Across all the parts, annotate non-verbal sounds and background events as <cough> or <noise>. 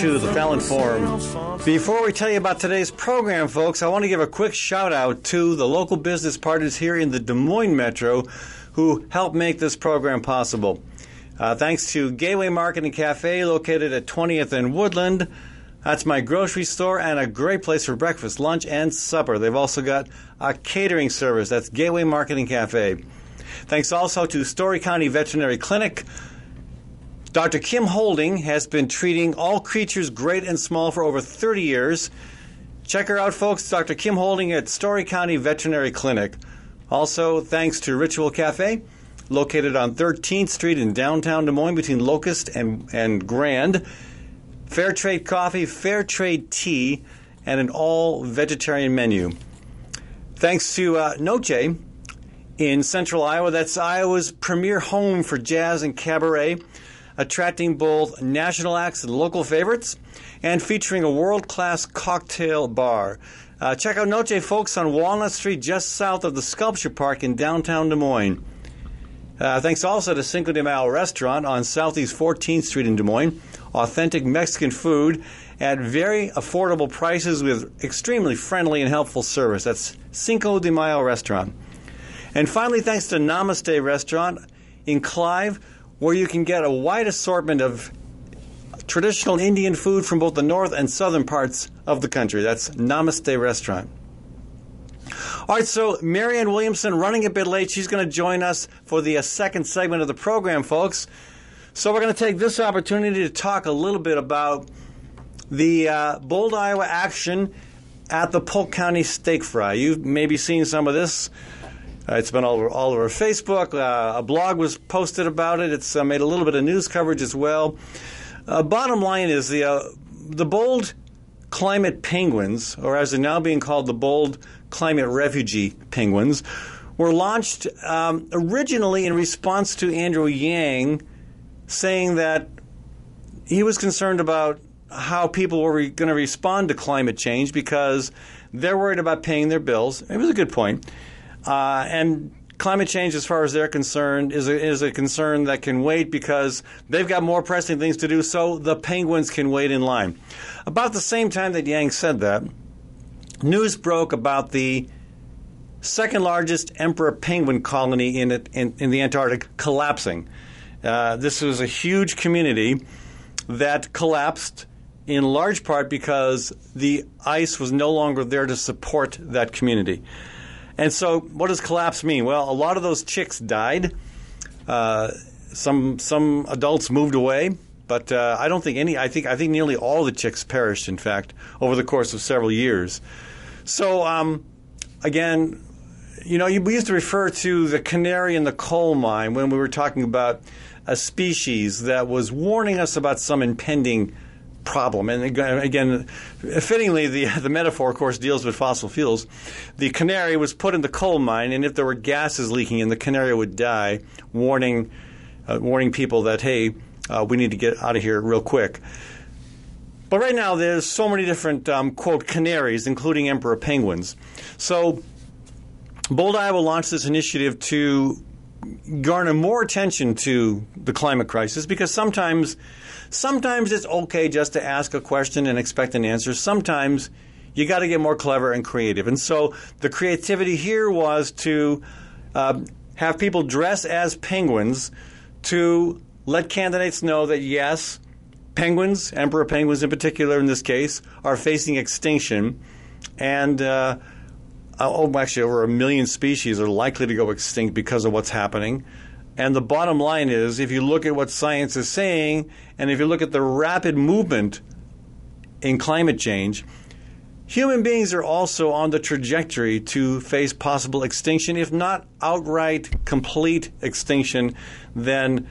To the Fallon Forum. Before we tell you about today's program, folks, I want to give a quick shout out to the local business partners here in the Des Moines Metro who help make this program possible. Uh, thanks to Gateway Market and Cafe, located at 20th and Woodland. That's my grocery store and a great place for breakfast, lunch, and supper. They've also got a catering service. That's Gateway Marketing Cafe. Thanks also to Story County Veterinary Clinic. Dr. Kim Holding has been treating all creatures great and small for over 30 years. Check her out, folks. Dr. Kim Holding at Story County Veterinary Clinic. Also, thanks to Ritual Cafe, located on 13th Street in downtown Des Moines between Locust and, and Grand. Fair trade coffee, fair trade tea, and an all vegetarian menu. Thanks to uh, Noce in central Iowa. That's Iowa's premier home for jazz and cabaret attracting both national acts and local favorites, and featuring a world class cocktail bar. Uh, check out Noce, folks, on Walnut Street, just south of the Sculpture Park in downtown Des Moines. Uh, thanks also to Cinco de Mayo Restaurant on Southeast 14th Street in Des Moines. Authentic Mexican food at very affordable prices with extremely friendly and helpful service. That's Cinco de Mayo Restaurant. And finally, thanks to Namaste Restaurant in Clive, where you can get a wide assortment of traditional Indian food from both the north and southern parts of the country. That's Namaste Restaurant. All right, so Marianne Williamson running a bit late. She's going to join us for the uh, second segment of the program, folks. So we're going to take this opportunity to talk a little bit about the uh, Bold Iowa action at the Polk County Steak Fry. You've maybe seen some of this. Uh, it's been all over, all over Facebook. Uh, a blog was posted about it. It's uh, made a little bit of news coverage as well. Uh, bottom line is the uh, the bold climate penguins, or as they're now being called, the bold climate refugee penguins, were launched um, originally in response to Andrew Yang saying that he was concerned about how people were re- going to respond to climate change because they're worried about paying their bills. It was a good point. Uh, and climate change, as far as they're concerned, is a, is a concern that can wait because they've got more pressing things to do, so the penguins can wait in line. About the same time that Yang said that, news broke about the second largest emperor penguin colony in, in, in the Antarctic collapsing. Uh, this was a huge community that collapsed in large part because the ice was no longer there to support that community. And so, what does collapse mean? Well, a lot of those chicks died. Uh, some some adults moved away, but uh, I don't think any. I think I think nearly all the chicks perished. In fact, over the course of several years. So um, again, you know, we used to refer to the canary in the coal mine when we were talking about a species that was warning us about some impending problem. And again, fittingly, the, <laughs> the metaphor, of course, deals with fossil fuels. The canary was put in the coal mine, and if there were gases leaking in, the canary would die, warning, uh, warning people that, hey, uh, we need to get out of here real quick. But right now, there's so many different, um, quote, canaries, including emperor penguins. So, Bold Iowa launched this initiative to garner more attention to the climate crisis because sometimes Sometimes it's okay just to ask a question and expect an answer. Sometimes you got to get more clever and creative. And so the creativity here was to uh, have people dress as penguins to let candidates know that yes, penguins, emperor penguins in particular in this case, are facing extinction. And uh, oh, actually, over a million species are likely to go extinct because of what's happening. And the bottom line is if you look at what science is saying, and if you look at the rapid movement in climate change, human beings are also on the trajectory to face possible extinction, if not outright complete extinction, then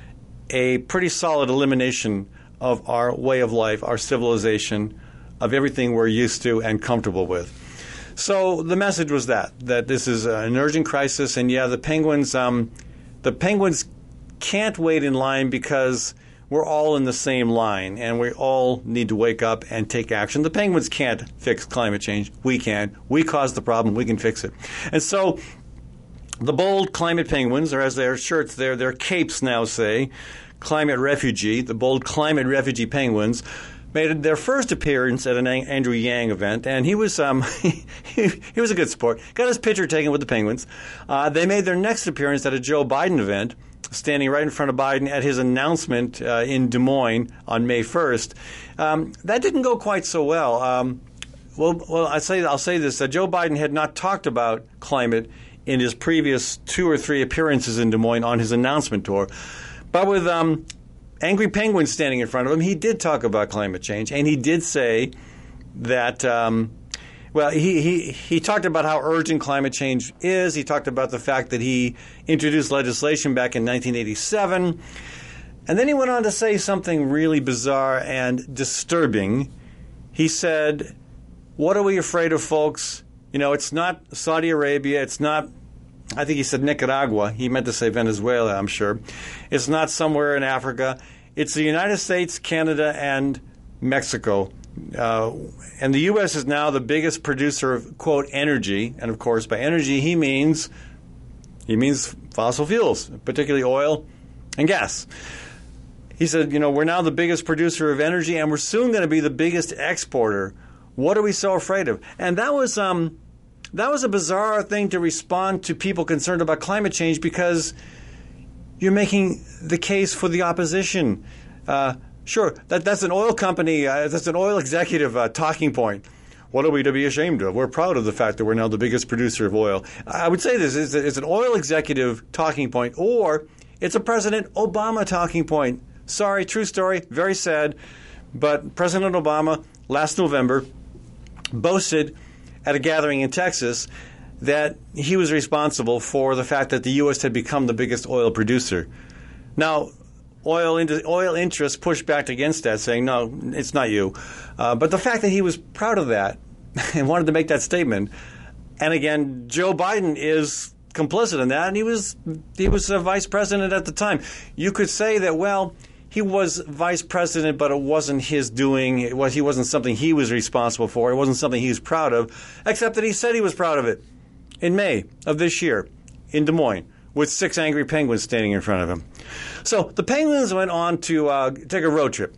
a pretty solid elimination of our way of life, our civilization, of everything we're used to and comfortable with. So the message was that that this is an urgent crisis, and yeah, the penguins. Um, the Penguins can't wait in line because we're all in the same line and we all need to wake up and take action. The Penguins can't fix climate change. We can. We caused the problem. We can fix it. And so the bold climate penguins, or as their shirts, their, their capes now say, climate refugee, the bold climate refugee penguins, made their first appearance at an Andrew Yang event, and he was um, <laughs> he, he, was a good sport. Got his picture taken with the Penguins. Uh, they made their next appearance at a Joe Biden event, standing right in front of Biden at his announcement uh, in Des Moines on May 1st. Um, that didn't go quite so well. Um, well, well, I say I'll say this: Joe Biden had not talked about climate in his previous two or three appearances in Des Moines on his announcement tour, but with um, angry penguins standing in front of him, he did talk about climate change, and he did say that. Um, well, he, he, he talked about how urgent climate change is. He talked about the fact that he introduced legislation back in 1987. And then he went on to say something really bizarre and disturbing. He said, What are we afraid of, folks? You know, it's not Saudi Arabia. It's not, I think he said Nicaragua. He meant to say Venezuela, I'm sure. It's not somewhere in Africa. It's the United States, Canada, and Mexico. Uh, and the U.S. is now the biggest producer of quote energy, and of course, by energy he means he means fossil fuels, particularly oil and gas. He said, you know, we're now the biggest producer of energy, and we're soon going to be the biggest exporter. What are we so afraid of? And that was um, that was a bizarre thing to respond to people concerned about climate change because you're making the case for the opposition. Uh, Sure, that, that's an oil company, uh, that's an oil executive uh, talking point. What are we to be ashamed of? We're proud of the fact that we're now the biggest producer of oil. I would say this is it's an oil executive talking point, or it's a President Obama talking point. Sorry, true story, very sad. But President Obama last November boasted at a gathering in Texas that he was responsible for the fact that the U.S. had become the biggest oil producer. Now, oil oil interests pushed back against that, saying, "No, it's not you." Uh, but the fact that he was proud of that <laughs> and wanted to make that statement, and again, Joe Biden is complicit in that, and he was he was a vice president at the time. You could say that, well. He was vice president, but it wasn't his doing. It was he wasn't something he was responsible for. It wasn't something he was proud of, except that he said he was proud of it in May of this year in Des Moines with six angry penguins standing in front of him. So the penguins went on to uh, take a road trip.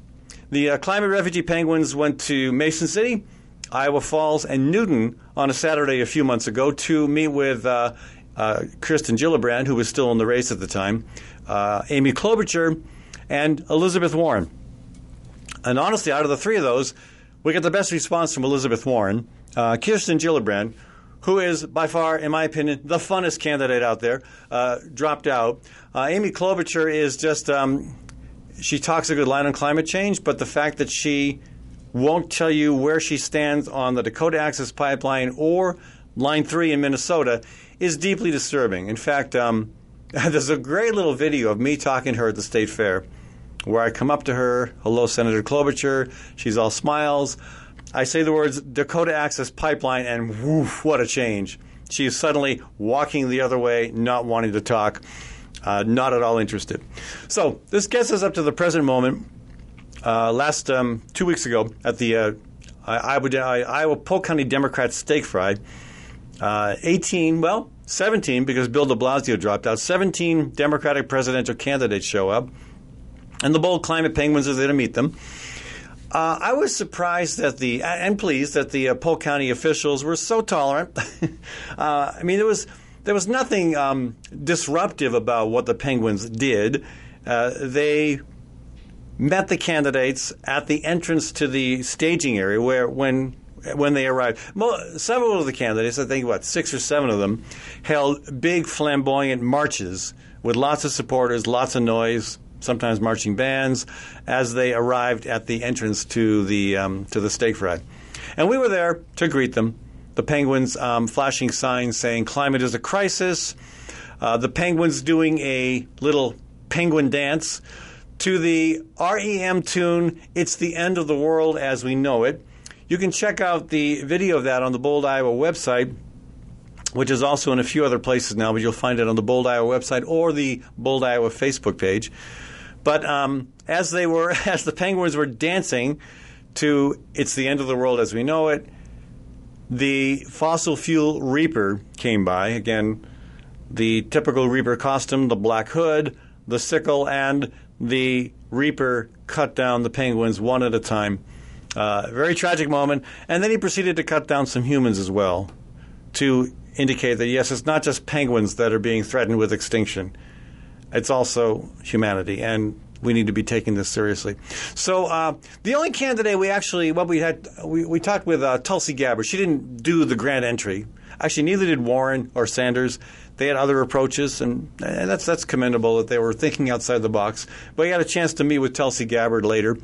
The uh, climate refugee penguins went to Mason City, Iowa Falls, and Newton on a Saturday a few months ago to meet with uh, uh Kirsten Gillibrand, who was still in the race at the time, uh, Amy Klobuchar, and Elizabeth Warren. And honestly, out of the three of those, we get the best response from Elizabeth Warren. Uh, Kirsten Gillibrand, who is by far, in my opinion, the funnest candidate out there, uh, dropped out. Uh, Amy Klobuchar is just, um, she talks a good line on climate change, but the fact that she won't tell you where she stands on the Dakota Access Pipeline or Line 3 in Minnesota is deeply disturbing. In fact, um, <laughs> there's a great little video of me talking to her at the state fair where I come up to her, hello, Senator Klobuchar. She's all smiles. I say the words Dakota Access Pipeline, and woof, what a change. She is suddenly walking the other way, not wanting to talk, uh, not at all interested. So this gets us up to the present moment. Uh, last um, two weeks ago at the uh, Iowa, Iowa Polk County Democrat Steak Fry, uh, 18, well, 17, because Bill de Blasio dropped out, 17 Democratic presidential candidates show up, and the bold climate penguins are there to meet them. Uh, I was surprised that the and pleased that the uh, Polk County officials were so tolerant. <laughs> uh, I mean, there was there was nothing um, disruptive about what the Penguins did. Uh, they met the candidates at the entrance to the staging area where when when they arrived. Several of the candidates, I think what six or seven of them, held big flamboyant marches with lots of supporters, lots of noise, sometimes marching bands, as they arrived at the entrance to the um, to the steak fry. And we were there to greet them. The penguins um, flashing signs saying "Climate is a crisis." Uh, the penguins doing a little penguin dance to the REM tune "It's the End of the World as We Know It." You can check out the video of that on the Bold Iowa website which is also in a few other places now, but you'll find it on the Bold Iowa website or the Bold Iowa Facebook page. But um, as they were, <laughs> as the penguins were dancing to "It's the End of the World as We Know It," the fossil fuel reaper came by again. The typical reaper costume, the black hood, the sickle, and the reaper cut down the penguins one at a time. Uh, very tragic moment. And then he proceeded to cut down some humans as well to indicate that, yes, it's not just penguins that are being threatened with extinction, it's also humanity. And we need to be taking this seriously. So uh, the only candidate we actually, well, we had, we, we talked with uh, Tulsi Gabbard. She didn't do the grand entry. Actually, neither did Warren or Sanders. They had other approaches, and, and that's that's commendable that they were thinking outside the box. But we got a chance to meet with Tulsi Gabbard later.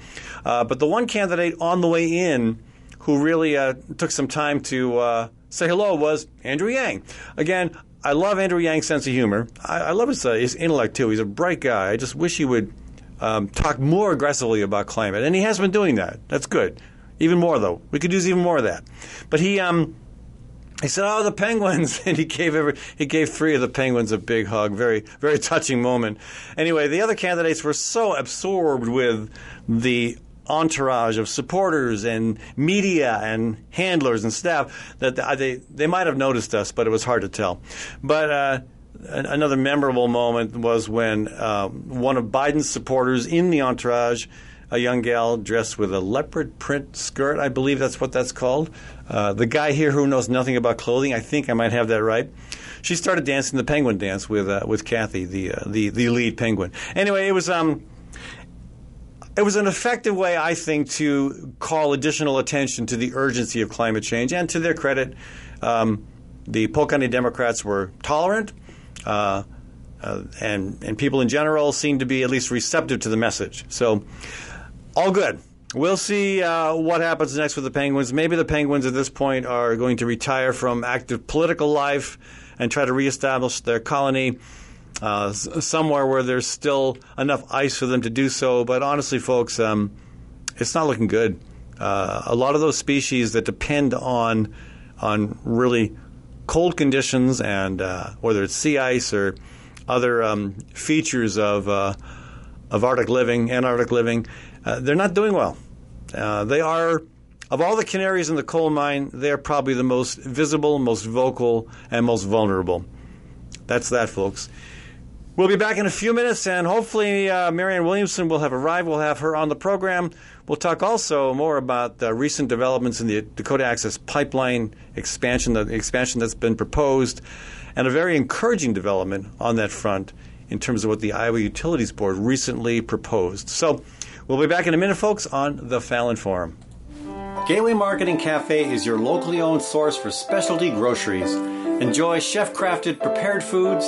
Uh, but the one candidate on the way in who really uh, took some time to uh, say hello was Andrew Yang. Again, I love Andrew Yang's sense of humor. I, I love his, uh, his intellect too. He's a bright guy. I just wish he would um, talk more aggressively about climate, and he has been doing that. That's good. Even more though, we could use even more of that. But he um, he said, "Oh, the penguins," <laughs> and he gave every, he gave three of the penguins a big hug. Very very touching moment. Anyway, the other candidates were so absorbed with the entourage of supporters and media and handlers and staff that they they might have noticed us, but it was hard to tell. But uh, another memorable moment was when uh, one of Biden's supporters in the entourage, a young gal dressed with a leopard print skirt, I believe that's what that's called. Uh, the guy here who knows nothing about clothing, I think I might have that right. She started dancing the penguin dance with uh, with Kathy, the uh, the the lead penguin. Anyway, it was um it was an effective way, I think, to call additional attention to the urgency of climate change. And to their credit, um, the Polk County Democrats were tolerant, uh, uh, and and people in general seemed to be at least receptive to the message. So, all good. We'll see uh, what happens next with the Penguins. Maybe the Penguins at this point are going to retire from active political life and try to reestablish their colony uh, somewhere where there's still enough ice for them to do so. But honestly, folks, um, it's not looking good. Uh, a lot of those species that depend on on really cold conditions and uh, whether it's sea ice or other um, features of uh, of Arctic living, Antarctic living, uh, they're not doing well. Uh, they are. Of all the canaries in the coal mine, they're probably the most visible, most vocal, and most vulnerable. That's that, folks. We'll be back in a few minutes, and hopefully, uh, Marianne Williamson will have arrived. We'll have her on the program. We'll talk also more about the recent developments in the Dakota Access Pipeline expansion, the expansion that's been proposed, and a very encouraging development on that front in terms of what the Iowa Utilities Board recently proposed. So, we'll be back in a minute, folks, on the Fallon Forum. Gateway Marketing Cafe is your locally owned source for specialty groceries. Enjoy chef crafted prepared foods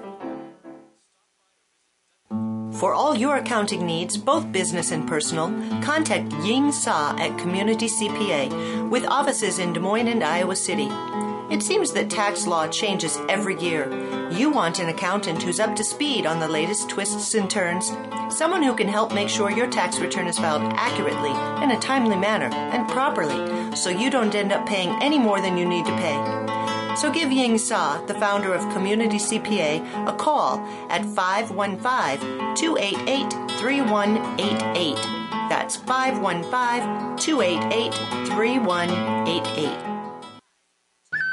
For all your accounting needs, both business and personal, contact Ying Sa at Community CPA with offices in Des Moines and Iowa City. It seems that tax law changes every year. You want an accountant who's up to speed on the latest twists and turns, someone who can help make sure your tax return is filed accurately, in a timely manner, and properly, so you don't end up paying any more than you need to pay. So give Ying Sa, the founder of Community CPA, a call at 515 288 3188. That's 515 288 3188.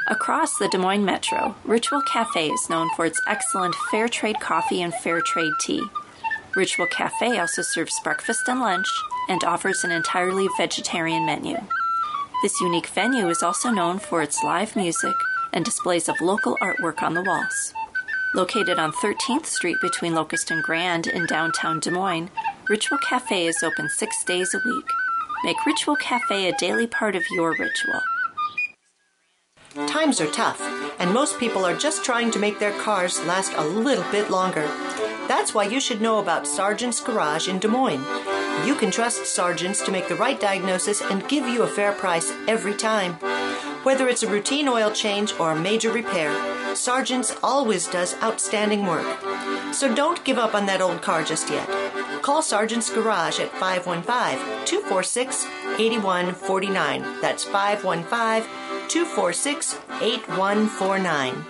Across the Des Moines Metro, Ritual Cafe is known for its excellent fair trade coffee and fair trade tea. Ritual Cafe also serves breakfast and lunch and offers an entirely vegetarian menu. This unique venue is also known for its live music, and displays of local artwork on the walls. Located on 13th Street between Locust and Grand in downtown Des Moines, Ritual Cafe is open six days a week. Make Ritual Cafe a daily part of your ritual. Times are tough, and most people are just trying to make their cars last a little bit longer. That's why you should know about Sargent's Garage in Des Moines. You can trust Sargent's to make the right diagnosis and give you a fair price every time. Whether it's a routine oil change or a major repair, Sargent's always does outstanding work. So don't give up on that old car just yet. Call Sargent's Garage at 515 246 8149. That's 515 246 8149.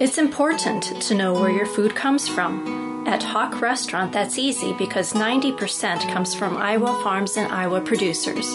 It's important to know where your food comes from. At HoQ Restaurant, that's easy because 90% comes from Iowa farms and Iowa producers.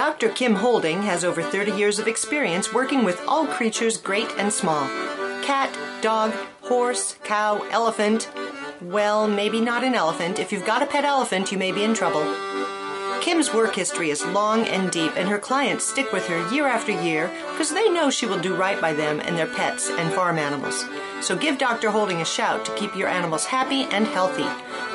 Dr. Kim Holding has over 30 years of experience working with all creatures great and small cat, dog, horse, cow, elephant, well, maybe not an elephant. If you've got a pet elephant, you may be in trouble. Kim's work history is long and deep, and her clients stick with her year after year because they know she will do right by them and their pets and farm animals. So give Dr. Holding a shout to keep your animals happy and healthy.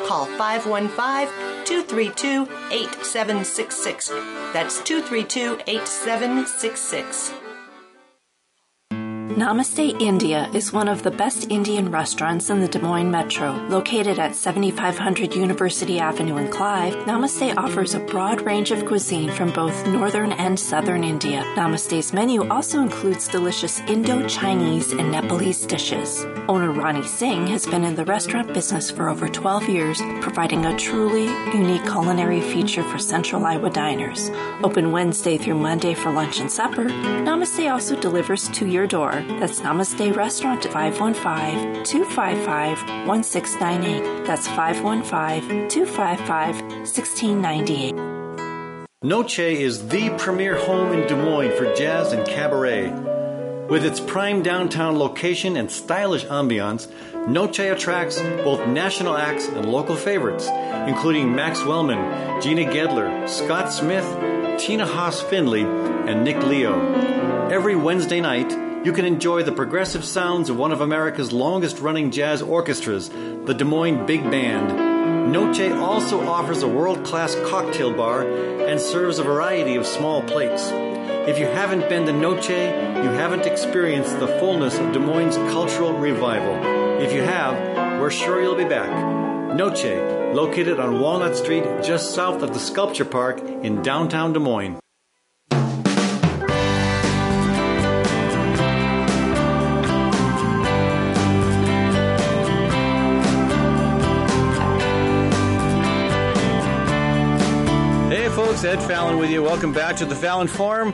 Call 515 232 8766. That's 232 8766. Namaste India is one of the best Indian restaurants in the Des Moines metro. Located at 7500 University Avenue in Clive, Namaste offers a broad range of cuisine from both northern and southern India. Namaste's menu also includes delicious Indo Chinese and Nepalese dishes. Owner Ronnie Singh has been in the restaurant business for over 12 years, providing a truly unique culinary feature for Central Iowa diners. Open Wednesday through Monday for lunch and supper, Namaste also delivers to your door. That's Namaste Restaurant at 515 255 1698. That's 515 255 1698. Noce is the premier home in Des Moines for jazz and cabaret. With its prime downtown location and stylish ambiance, Noce attracts both national acts and local favorites, including Max Wellman, Gina Gedler, Scott Smith, Tina Haase Findlay, and Nick Leo. Every Wednesday night, you can enjoy the progressive sounds of one of America's longest running jazz orchestras, the Des Moines Big Band. Noce also offers a world class cocktail bar and serves a variety of small plates. If you haven't been to Noce, you haven't experienced the fullness of Des Moines' cultural revival. If you have, we're sure you'll be back. Noce, located on Walnut Street just south of the Sculpture Park in downtown Des Moines. Folks, Ed Fallon with you. Welcome back to the Fallon Forum.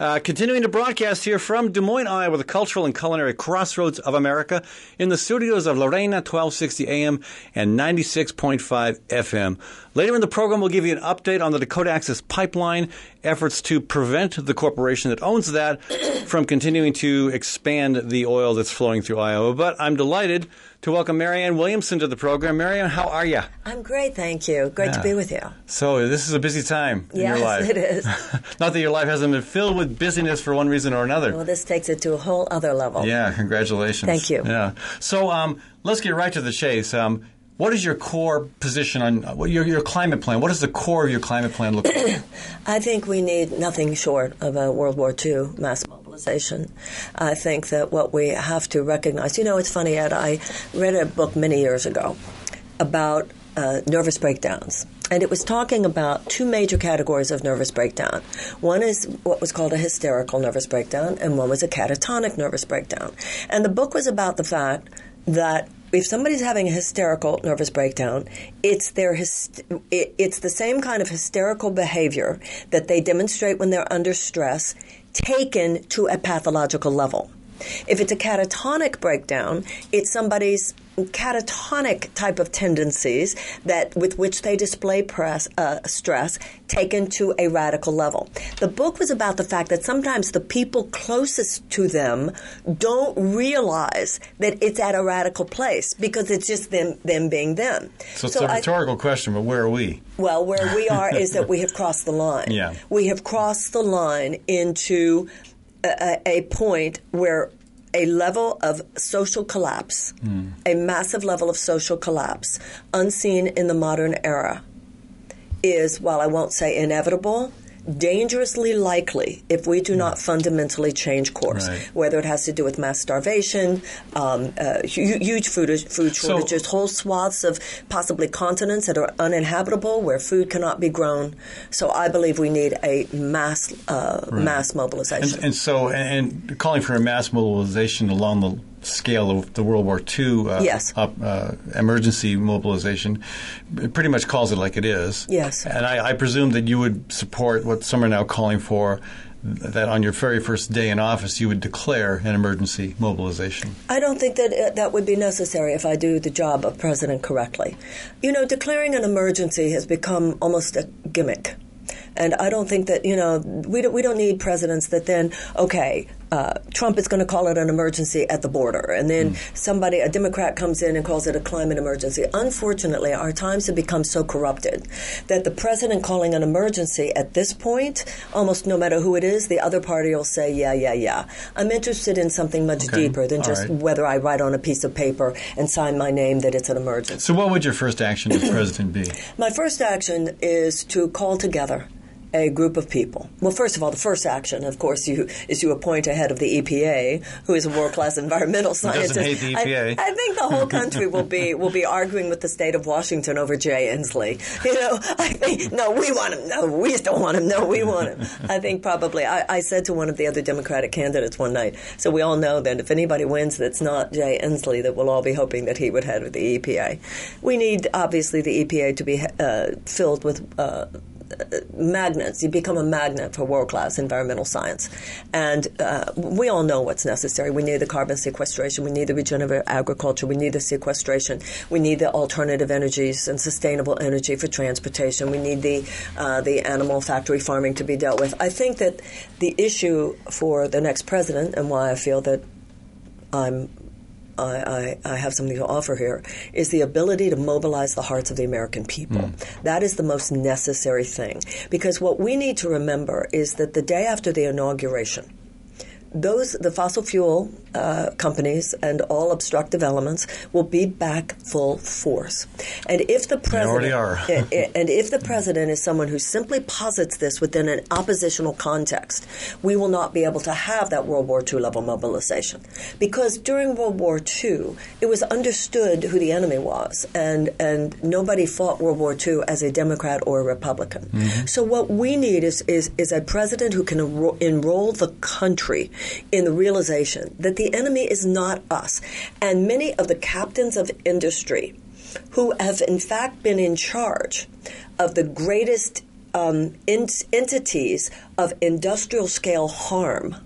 Uh, continuing to broadcast here from Des Moines, Iowa, the cultural and culinary crossroads of America, in the studios of Lorena 1260 AM and 96.5 FM. Later in the program, we'll give you an update on the Dakota Access Pipeline efforts to prevent the corporation that owns that from continuing to expand the oil that's flowing through Iowa. But I'm delighted to welcome Marianne Williamson to the program. Marianne, how are you? I'm great, thank you. Great Yeah. to be with you. So this is a busy time in yes, your life. it is. <laughs> Not that your life hasn't been filled with busyness for one reason or another. Well, this takes it to a whole other level. Yeah, congratulations. Thank you. Yeah. So um, let's get right to the chase. Um, what is your core position on your, your climate plan? What does the core of your climate plan look like? <coughs> I think we need nothing short of a World War II mass mobilization. I think that what we have to recognize, you know, it's funny, Ed, I read a book many years ago about uh, nervous breakdowns. And it was talking about two major categories of nervous breakdown. One is what was called a hysterical nervous breakdown, and one was a catatonic nervous breakdown. And the book was about the fact that if somebody's having a hysterical nervous breakdown, it's their hyst- it, it's the same kind of hysterical behavior that they demonstrate when they're under stress, taken to a pathological level. If it's a catatonic breakdown, it's somebody's catatonic type of tendencies that with which they display press, uh, stress taken to a radical level. The book was about the fact that sometimes the people closest to them don't realize that it's at a radical place because it's just them them being them. So it's a I- rhetorical question, but where are we? well, where we are is that we <laughs> have crossed the line. Yeah. We have crossed the line into a a point where a level of social collapse, hmm. a massive level of social collapse, unseen in the modern era, is, while I won't say inevitable, dangerously likely if we do not fundamentally change course, Right. whether it has to do with mass starvation, um, uh, huge food, food So- shortages, whole swaths of possibly continents that are uninhabitable where food cannot be grown. So I believe we need a mass uh, mass mobilization. And, and so, and, and calling for a mass mobilization along the scale of the World War II uh, Yes. up, uh, emergency mobilization it pretty much calls it like it is. Yes. And I, I presume that you would support what some are now calling for. That on your very first day in office, you would declare an emergency mobilization. I don't think that uh, that would be necessary if I do the job of president correctly. You know, declaring an emergency has become almost a gimmick. And I don't think that, you know, we don't, we don't need presidents that then, okay, uh, Trump is going to call it an emergency at the border. And then somebody, a Democrat comes in and calls it a climate emergency. Unfortunately, our times have become so corrupted that the president calling an emergency at this point, almost no matter who it is, the other party will say, yeah, yeah, yeah. I'm interested in something much Okay. deeper than All just right. whether I write on a piece of paper and sign my name that it's an emergency. So, what would your first action as president be? <clears throat> My first action is to call together a group of people. Well, first of all, the first action, of course, you, is you appoint a head of the EPA, who is a world-class <laughs> environmental scientist. hate the I- EPA. I, think the whole <laughs> country will be will be arguing with the state of Washington over Jay Inslee. <laughs> You know, I think no, we want him. No, we just don't want him. No, we want him. I think probably. I, I said to one of the other Democratic candidates one night. So we all know that if anybody wins, that's not Jay Inslee. That we'll all be hoping that he would head of the EPA. We need obviously the EPA to be uh, filled with. Uh, magnets. You become a magnet for world class environmental science. And uh, we all know what's necessary. We need the carbon sequestration. We need the regenerative agriculture. We need the sequestration. We need the alternative energies and sustainable energy for transportation. We need the, uh, the animal factory farming to be dealt with. I think that the issue for the next president and why I feel that I'm I, I, I have something to offer here is the ability to mobilize the hearts of the American people. Hmm. That is the most necessary thing. Because what we need to remember is that the day after the inauguration, those the fossil fuel uh, companies and all obstructive elements will be back full force. And if the president already are. I- <laughs> I- eh, eh, and if the <laughs> president is someone who simply posits this within an oppositional context, we will not be able to have that World War II level mobilization. Because during World War II, it was understood who the enemy was, and, and nobody fought World War II as a Democrat or a Republican. Mm-hmm. So what we need is, is, is a president who can enro- enroll the country in the realization that the enemy is not us. And many of the captains of industry who have in fact been in charge of the greatest um, en- entities of industrial scale harm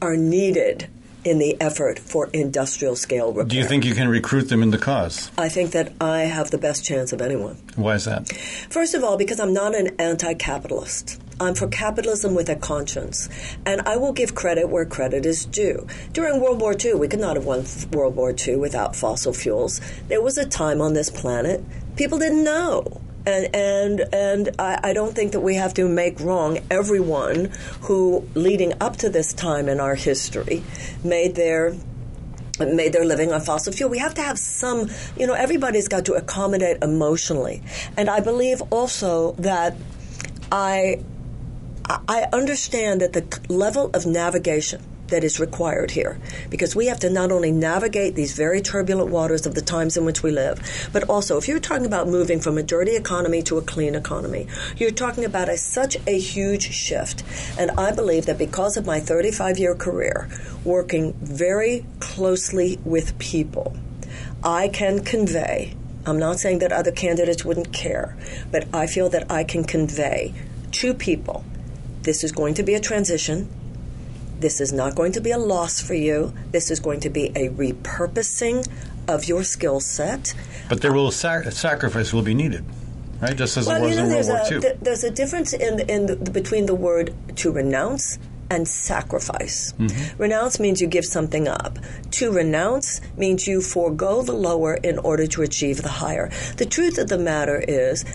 are needed in the effort for industrial scale repair. Do you think you can recruit them in the cause? I think that I have the best chance of anyone. Why is that? First of all, because I'm not an anti capitalist. I'm for capitalism with a conscience. And I will give credit where credit is due. During World War II, we could not have won World War II without fossil fuels. There was a time on this planet people didn't know. And, and and I, I don't think that we have to make wrong everyone who, leading up to this time in our history, made their made their living on fossil fuel. We have to have some, you know, everybody's got to accommodate emotionally. And I believe also that I I understand that the level of navigation that is required here, because we have to not only navigate these very turbulent waters of the times in which we live, but also if you're talking about moving from a dirty economy to a clean economy, you're talking about a, such a huge shift. And I believe that because of my 35 year career working very closely with people, I can convey. I'm not saying that other candidates wouldn't care, but I feel that I can convey to people this is going to be a transition. This is not going to be a loss for you. This is going to be a repurposing of your skill set. But there will sac- sacrifice will be needed, right? Just as Well, it was you know, in World War a, II. th- there's a difference in, in the, between the word to renounce and sacrifice. Mm-hmm. Renounce means you give something up. To renounce means you forego the lower in order to achieve the higher. The truth of the matter is,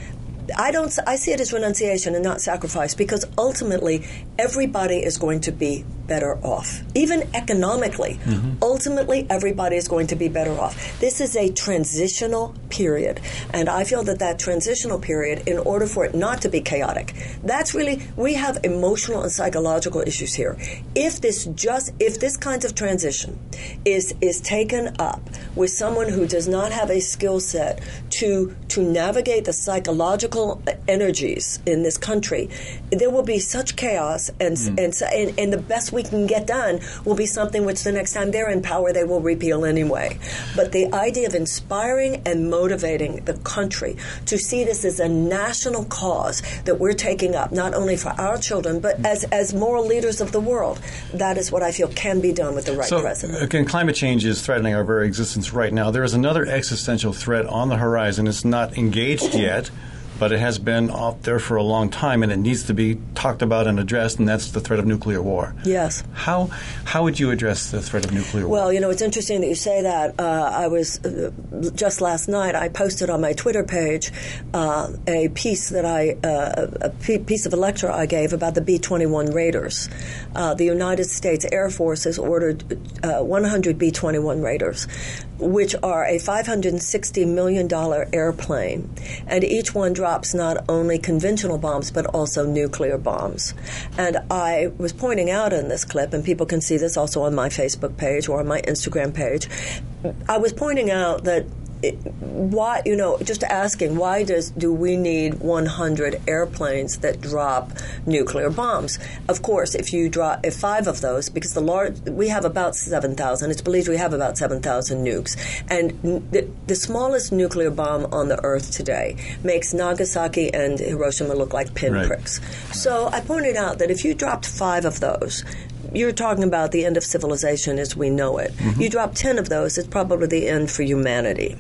I don't. I see it as renunciation and not sacrifice because ultimately everybody is going to be better off, even economically. Mm-hmm. Ultimately, everybody is going to be better off. This is a transitional period, and I feel that that transitional period, in order for it not to be chaotic, that's really we have emotional and psychological issues here. If this just if this kind of transition is is taken up with someone who does not have a skill set to to navigate the psychological energies in this country, there will be such chaos, and mm. and, and and the best we can get done will be something which the next time they're in power they will repeal anyway. But the idea of inspiring and motivating the country to see this as a national cause that we're taking up, not only for our children but as as moral leaders of the world, that is what I feel can be done with the right so, president. Again, climate change is threatening our very existence right now. There is another existential threat on the horizon. It's not engaged yet but it has been out there for a long time, and it needs to be talked about and addressed, and that's the threat of nuclear war. Yes. How how would you address the threat of nuclear war? Well, you know, it's interesting that you say that. Uh, I was uh, just last night. I posted on my Twitter page uh, a piece that I uh, a piece of a lecture I gave about the B twenty one Raiders. Uh, the United States Air Force has ordered uh, 100 B twenty one Raiders, which are a 560 million dollar airplane, and each one drops not only conventional bombs but also nuclear bombs. And I was pointing out in this clip, and people can see this also on my Facebook page or on my Instagram page, I was pointing out that why you know just asking why does do we need 100 airplanes that drop nuclear bombs of course if you drop if five of those because the large we have about 7000 it's believed we have about 7000 nukes and the, the smallest nuclear bomb on the earth today makes Nagasaki and Hiroshima look like pinpricks right. so I pointed out that if you dropped five of those you're talking about the end of civilization as we know it. Mm-hmm. You drop 10 of those, it's probably the end for humanity.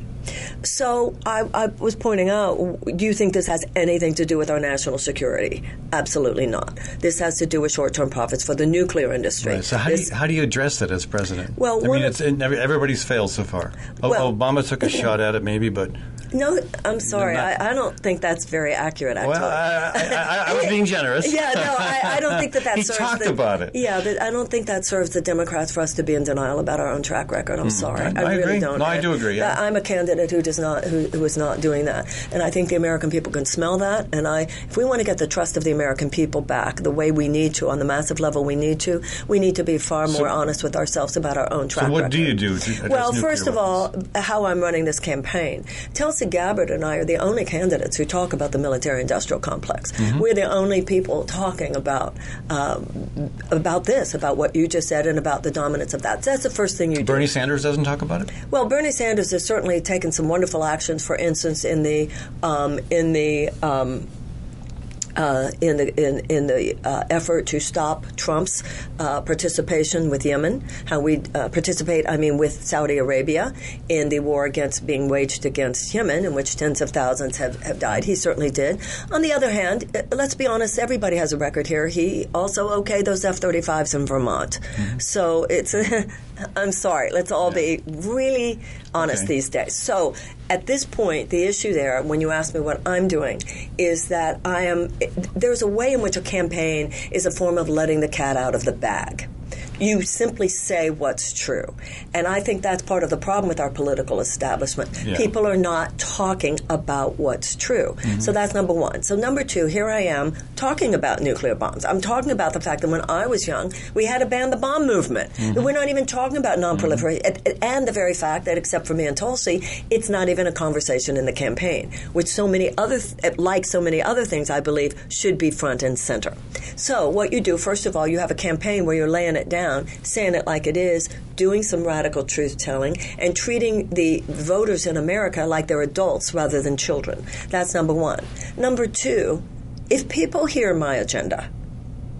So I, I, was pointing out, do you think this has anything to do with our national security? Absolutely not. This has to do with short-term profits for the nuclear industry. Right. So how, this, do you, how do you address that as president? Well, I mean, it's, everybody's failed so far. Well, Obama took a shot at it, maybe, but no, I'm sorry. Not, I, I, don't think that's very accurate. Actually, well, I, I, I was being generous. <laughs> yeah, no, I, don't think that that <laughs> he serves. talked the, about it. Yeah, I don't think that serves the Democrats for us to be in denial about our own track record. I'm mm, sorry. I, really don't. No, I do agree. Yeah. I'm a candidate who does not, who, who is not doing that, and I think the American people can smell that. And I, if we want to get the trust of the American people back, the way we need to, on the massive level we need to, we need to be far more so, honest with ourselves about our own track. So, what record. do you do? well, first of all, how I'm running this campaign. Tulsi Gabbard and I are the only candidates who talk about the military industrial complex. Mm-hmm. We're the only people talking about um, about this, about what you just said, and about the dominance of that. So that's the first thing you do. Bernie Sanders doesn't talk about it. Well, Bernie Sanders has certainly taken some wonderful actions. For instance, in the um, in the um, uh, in the in, in the uh, effort to stop Trump's uh, participation with Yemen, how we uh, participate, I mean, with Saudi Arabia in the war against being waged against Yemen, in which tens of thousands have, have died. He certainly did. On the other hand, uh, let's be honest, everybody has a record here. He also okayed those F-35s in Vermont. Mm-hmm. So it's. <laughs> I'm sorry. Let's all yeah. be really honest okay. these days. So at this point, the issue there, when you ask me what I'm doing, is that I am. There's a way in which a campaign is a form of letting the cat out of the bag you simply say what's true. And I think that's part of the problem with our political establishment. Yeah. People are not talking about what's true. Mm-hmm. So that's number one. So, number two, here I am talking about nuclear bombs. I'm talking about the fact that when I was young, we had to ban the bomb movement. Mm-hmm. We're not even talking about nonproliferation. Mm-hmm. And the very fact that, except for me and Tulsi, it's not even a conversation in the campaign, which so many other, th- like so many other things, I believe, should be front and center. So, what you do, first of all, you have a campaign where you're laying it down down, saying it like it is, doing some radical truth telling, and treating the voters in America like they're adults rather than children. That's number one. Number two, if people hear my agenda,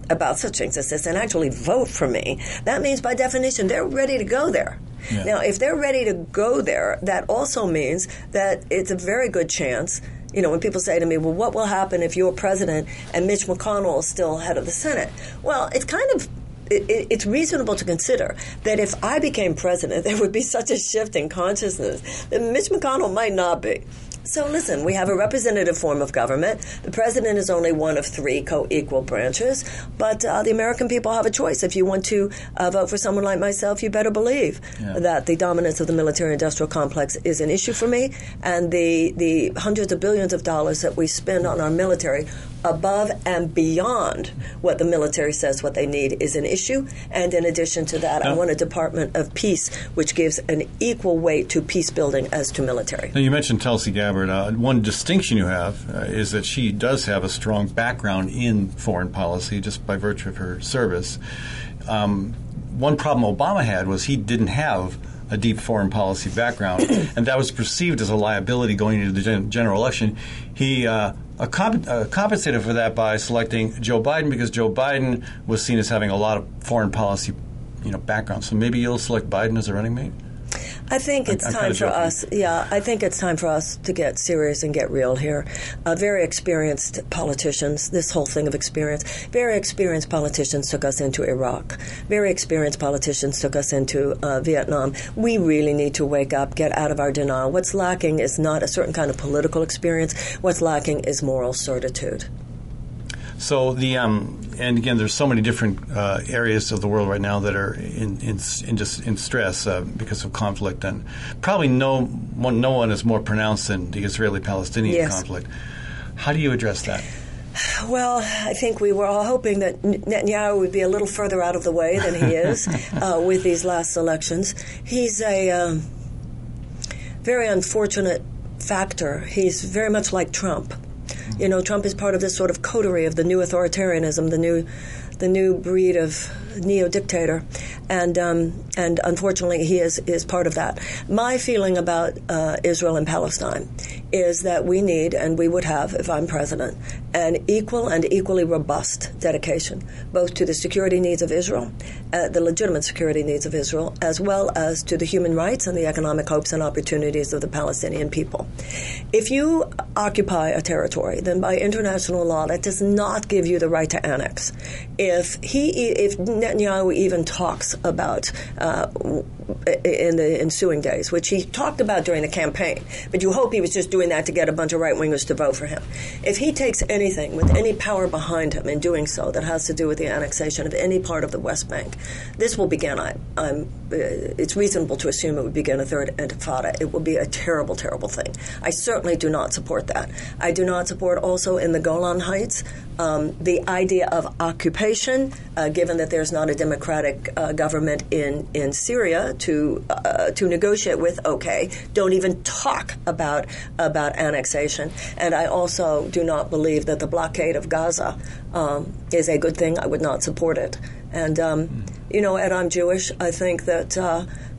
about such things as this and actually vote for me, that means by definition they're ready to go there. Yeah. Now, if they're ready to go there, that also means that it's a very good chance. You know, when people say to me, well, what will happen if you're president and Mitch McConnell is still head of the Senate? Well, it's kind of it, it's reasonable to consider that if I became president, <laughs> there would be such a shift in consciousness that Mitch McConnell might not be. So listen, we have a representative form of government. The president is only one of three co-equal branches, but uh, the American people have a choice. If you want to uh, vote for someone like myself, you better believe yeah. that the dominance of the military-industrial complex is an issue for me, and the the hundreds of billions of dollars that we spend on our military above and beyond what the military says what they need is an issue. And in addition to that, I want a Department of Peace which gives an equal weight to peace building as to military. Now, you mentioned Tulsi Gabbard. Uh, one distinction you have uh, is that she does have a strong background in foreign policy just by virtue of her service. Um, one problem Obama had was he didn't have a deep foreign policy background, <coughs> and that was perceived as a liability going into the gen- general election. He uh, comp- uh, compensated for that by selecting Joe Biden because Joe Biden was seen as having a lot of foreign policy, you know, background. So maybe you'll select Biden as a running mate. I think it's I'm time for us. Yeah, I think it's time for us to get serious and get real here. Uh, very experienced politicians. This whole thing of experience. Very experienced politicians took us into Iraq. Very experienced politicians took us into uh, Vietnam. We really need to wake up, get out of our denial. What's lacking is not a certain kind of political experience. What's lacking is moral certitude. So the um, and again, there's so many different uh, areas of the world right now that are in in, in just in stress uh, because of conflict, and probably no one, no one is more pronounced than the Israeli-Palestinian yes. conflict. How do you address that? Well, I think we were all hoping that Netanyahu would be a little further out of the way than he is <laughs> uh, with these last elections. He's a um, very unfortunate factor. He's very much like Trump. You know, Trump is part of this sort of coterie of the new authoritarianism, the new, the new breed of neo dictator, and um, and unfortunately he is is part of that. My feeling about uh, Israel and Palestine is that we need, and we would have, if I'm president, an equal and equally robust dedication both to the security needs of Israel, uh, the legitimate security needs of Israel, as well as to the human rights and the economic hopes and opportunities of the Palestinian people. If you occupy a territory, then by international law that does not give you the right to annex. If he, if Netanyahu even talks about uh, in the ensuing days, which he talked about during the campaign, but you hope he was just doing that to get a bunch of right wingers to vote for him. If he takes anything with any power behind him in doing so that has to do with the annexation of any part of the West Bank, this will begin. I, am uh, it's reasonable to assume it would begin a third intifada. It will be a terrible, terrible thing. I certainly do not support that. I do not support also in the Golan Heights um, the idea of occupation, uh, given that there's not a democratic uh, government in, in Syria to uh, to negotiate with. Okay, don't even talk about about annexation. And I also do not believe that the blockade of Gaza um, is a good thing. I would not support it. And um, mm. you know, and I'm Jewish. I think that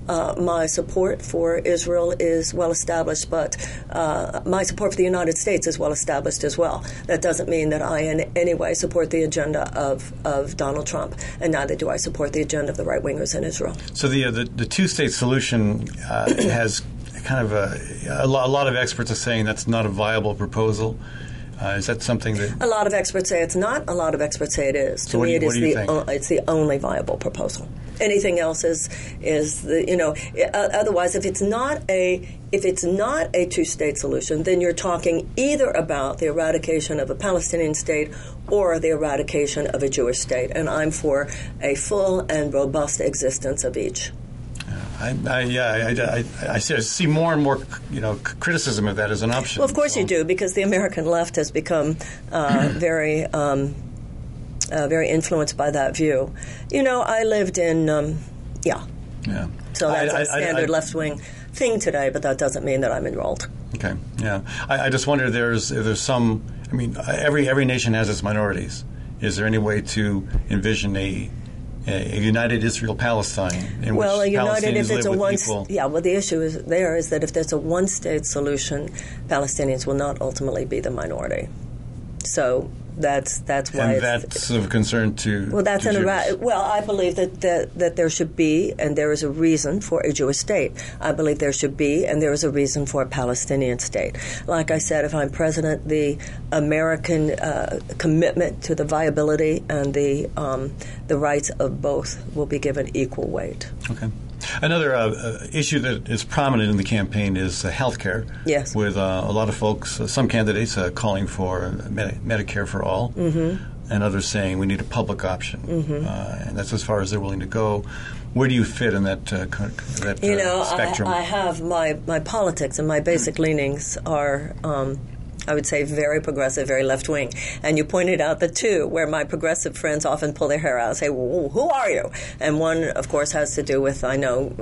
uh, my support for Israel is well established, but uh, my support for the United States is well established as well. That doesn't mean that I in any way support the agenda of, of Donald Trump, and neither do I support the agenda of the right wingers in Israel. So the, uh, the, the two state solution uh, <coughs> has kind of a, a, lot of experts are saying that's not a viable proposal. Uh, is that something that a lot of experts say it's not? A lot of experts say it is. So to me, it is the o- it's the only viable proposal. Anything else is is the you know. Otherwise, if it's not a if it's not a two state solution, then you're talking either about the eradication of a Palestinian state or the eradication of a Jewish state, and I'm for a full and robust existence of each. I, I, yeah, I, I, I, see more and more, you know, criticism of that as an option. Well, of course so. you do, because the American left has become uh, <clears throat> very, um, uh, very influenced by that view. You know, I lived in, um, yeah, yeah. So that's a standard left wing thing today, but that doesn't mean that I'm enrolled. Okay, yeah. I, just wonder if there's if there's some. I mean, every every nation has its minorities. Is there any way to envision a a united Israel Palestine. well, a united if it's a one equal... yeah. Well, the issue is there is that if there's a one state solution, Palestinians will not ultimately be the minority. So that's that's why and that's of concern to well that's to an Jews. well I believe that, that that there should be and there is a reason for a Jewish state. I believe there should be and there is a reason for a Palestinian state. Like I said if I'm president the American uh, commitment to the viability and the um, the rights of both will be given equal weight. Okay Another uh, uh, issue that is prominent in the campaign is uh, health care. Yes. With uh, a lot of folks, uh, some candidates uh, calling for Medi- Medicare for all, mm-hmm. and others saying we need a public option. Mm-hmm. Uh, and that's as far as they're willing to go. Where do you fit in that, uh, that You know, I. I have my, my politics and my basic leanings are, um, I would say, very progressive, very left wing. And you pointed out the two where my progressive friends often pull their hair out and say, Who are you? And one, of course, has to do with, I know.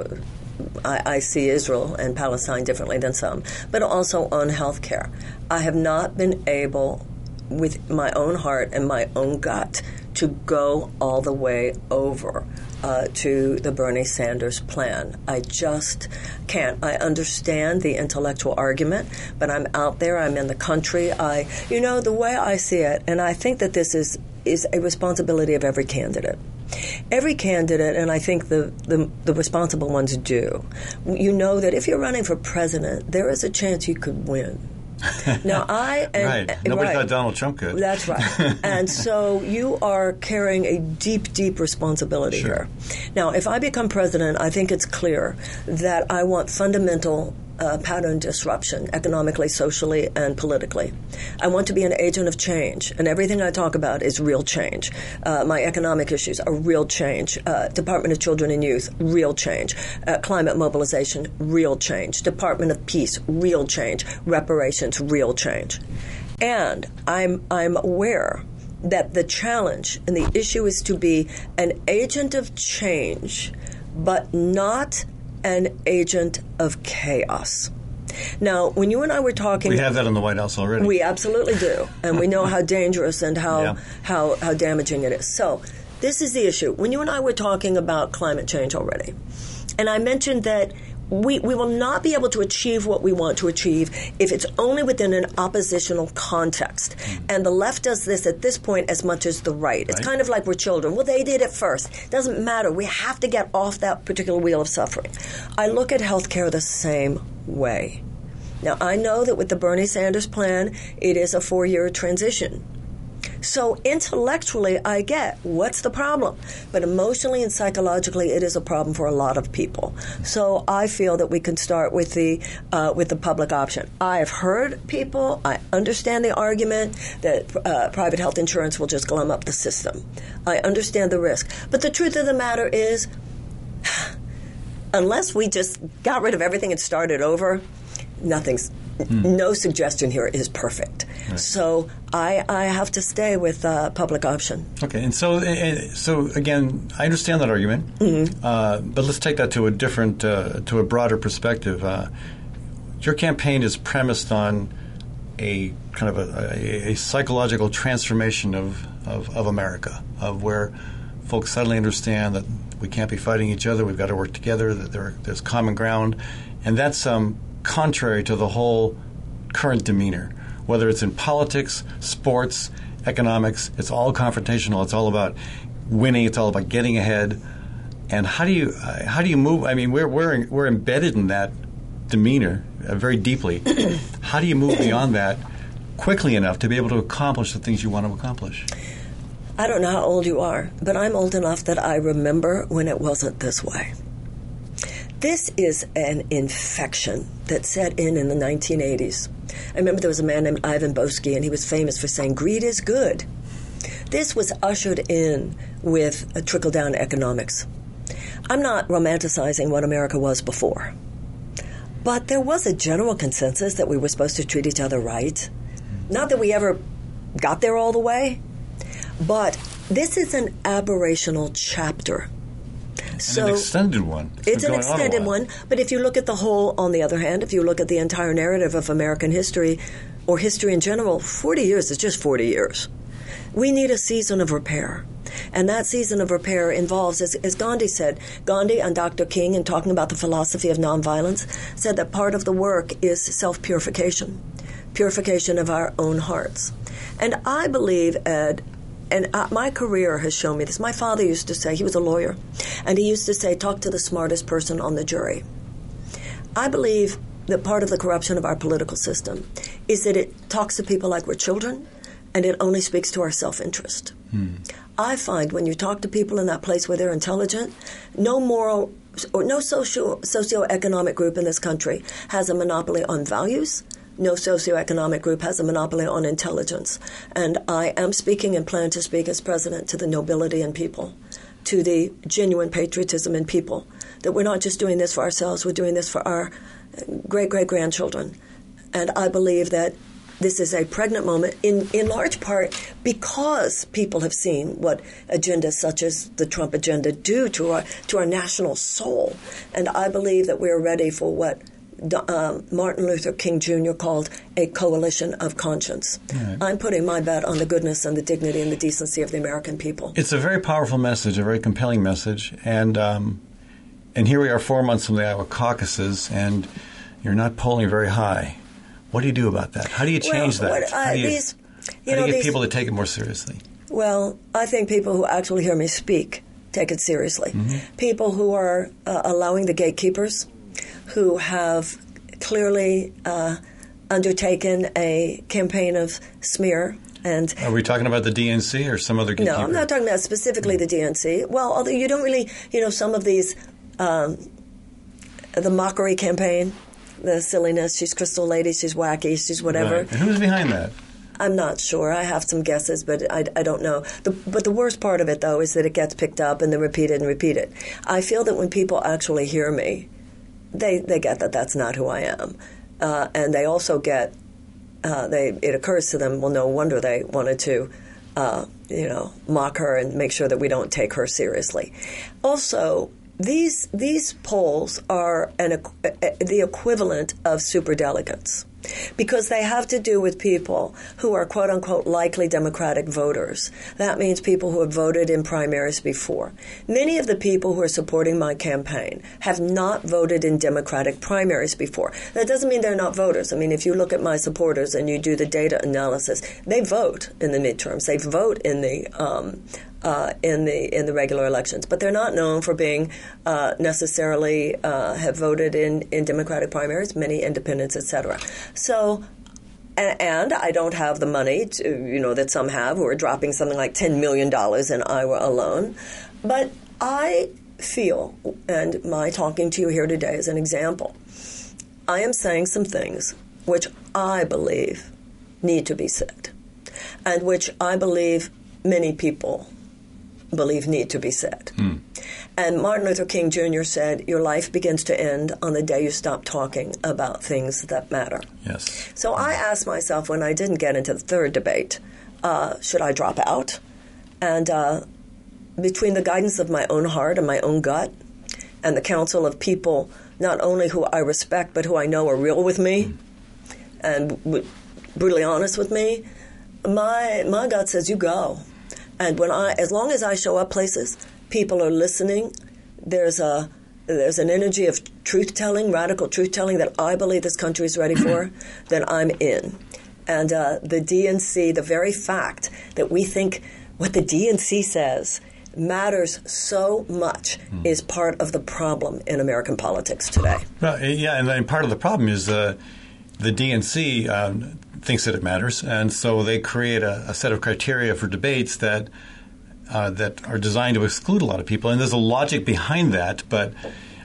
I, I see Israel and Palestine differently than some, but also on health care. I have not been able, with my own heart and my own gut, to go all the way over uh, to the Bernie Sanders plan. I just can't. I understand the intellectual argument, but I'm out there. I'm in the country. I, you know, the way I see it, and I think that this is is a responsibility of every candidate. Every candidate, and I think the, the, the responsible ones do, you know that if you're running for president, there is a chance you could win. <laughs> Now, I and, right. Nobody right. thought Donald Trump could. That's right. <laughs> and so you are carrying a deep, deep responsibility Sure. here. Now, if I become president, I think it's clear that I want fundamental uh, pattern disruption, economically, socially, and politically. I want to be an agent of change, and everything I talk about is real change. Uh, my economic issues are real change. Uh, Department of Children and Youth, real change. Uh, climate mobilization, real change. Department of Peace, real change. Reparations, real change. And I'm I'm aware that the challenge and the issue is to be an agent of change, but not an agent of chaos. Now, when you and I were talking, we have that in the White House already. we absolutely do, and we know how <laughs> dangerous and how Yeah. how how damaging it is. So, this is the issue. When you and I were talking about climate change already, and I mentioned that we, we will not be able to achieve what we want to achieve if it's only within an oppositional context. Hmm. And the left does this at this point as much as the right. It's Right. kind of like we're children. Well, they did it first. Doesn't matter. We have to get off that particular wheel of suffering. I look at healthcare the same way. Now, I know that with the Bernie Sanders plan, it is a four year transition. So intellectually, I get what's the problem, but emotionally and psychologically, it is a problem for a lot of people. So I feel that we can start with the uh, with the public option. I have heard people. I understand the argument that uh, private health insurance will just glum up the system. I understand the risk, but the truth of the matter is, <sighs> unless we just got rid of everything and started over, nothing's. No suggestion here is perfect. So I, I have to stay with uh, public option. Okay, and so uh, so again, I understand that argument, uh, but let's take that to a different, uh, to a broader perspective. Uh, your campaign is premised on a kind of a, a, a psychological transformation of, of, of America, of where folks suddenly understand that we can't be fighting each other, we've got to work together, that there, there's common ground, and that's um, contrary to the whole current demeanor. Whether it's in politics, sports, economics, it's all confrontational. It's all about winning. It's all about getting ahead. And how do you uh, how do you move? I mean, we're we're we're embedded in that demeanor uh, very deeply. <clears throat> how do you move beyond that quickly enough to be able to accomplish the things you want to accomplish? I don't know how old you are, but I'm old enough that I remember when it wasn't this way. This is an infection that set in in the 1980s. I remember there was a man named Ivan Boesky, and he was famous for saying, Greed is good. This was ushered in with a trickle down economics. I'm not romanticizing what America was before, but there was a general consensus that we were supposed to treat each other right. Not that we ever got there all the way, but this is an aberrational chapter. And an extended one. It's been an going on extended one, but if you look at the whole, on the other hand, if you look at the entire narrative of American history or history in general, 40 years is just 40 years. We need a season of repair. And that season of repair involves, as, as Gandhi said, Gandhi and Dr. King, in talking about the philosophy of nonviolence, said that part of the work is self purification, purification of our own hearts. And I believe, Ed, and uh, my career has shown me this. My father used to say, he was a lawyer, and he used to say, talk to the smartest person on the jury. I believe that part of the corruption of our political system is that it talks to people like we're children and it only speaks to our self interest. I find when you talk to people in that place where they're intelligent, no moral or no social socioeconomic group in this country has a monopoly on values. No socioeconomic group has a monopoly on intelligence. And I am speaking and plan to speak as president to the nobility in people, to the genuine patriotism in people. That we're not just doing this for ourselves, we're doing this for our great great grandchildren. And I believe that this is a pregnant moment in, in large part because people have seen what agendas such as the Trump agenda do to our to our national soul. And I believe that we're ready for what um, Martin Luther King Jr. called a coalition of conscience. Right. I'm putting my bet on the goodness and the dignity and the decency of the American people. It's a very powerful message, a very compelling message, and um, and here we are, four months from the Iowa caucuses, and you're not polling very high. What do you do about that? How do you change well, that? What, uh, how do you, these, you, how know, do you get these, people to take it more seriously? Well, I think people who actually hear me speak take it seriously. Mm-hmm. People who are uh, allowing the gatekeepers, who have clearly uh, undertaken a campaign of smear and are we talking about the DNC or some other? Gatekeeper? No, I'm not talking about specifically the DNC. Well, although you don't really, you know, some of these, um, the mockery campaign the silliness. She's Crystal Lady. She's wacky. She's whatever. Right. And who's behind that? I'm not sure. I have some guesses, but I, I don't know. The, but the worst part of it, though, is that it gets picked up and then repeated and repeated. I feel that when people actually hear me, they, they get that that's not who I am. Uh, and they also get, uh, they it occurs to them, well, no wonder they wanted to, uh, you know, mock her and make sure that we don't take her seriously. Also, these these polls are an, the equivalent of superdelegates because they have to do with people who are quote unquote likely Democratic voters. That means people who have voted in primaries before. Many of the people who are supporting my campaign have not voted in Democratic primaries before. That doesn't mean they're not voters. I mean, if you look at my supporters and you do the data analysis, they vote in the midterms. They vote in the um, uh, in the in the regular elections, but they're not known for being uh, necessarily uh, have voted in in Democratic primaries, many independents, etc. So. And, I don't have the money to, you know, that some have who are dropping something like $10 million in Iowa alone. But I feel, and my talking to you here today is an example, I am saying some things which I believe need to be said, and which I believe many people believe need to be said. Mm. And Martin Luther King Jr. said, Your life begins to end on the day you stop talking about things that matter. Yes. So I asked myself when I didn't get into the third debate, uh, should I drop out? And uh, between the guidance of my own heart and my own gut, and the counsel of people not only who I respect, but who I know are real with me mm. and w- brutally honest with me, my, my gut says, You go. And when I, as long as I show up places, people are listening. There's a there's an energy of truth telling, radical truth telling that I believe this country is ready for. <coughs> then I'm in. And uh, the DNC, the very fact that we think what the DNC says matters so much mm. is part of the problem in American politics today. Well, yeah, and, part of the problem is uh, the DNC um, thinks that it matters, and so they create a, a set of criteria for debates that uh, that are designed to exclude a lot of people. And there's a logic behind that, but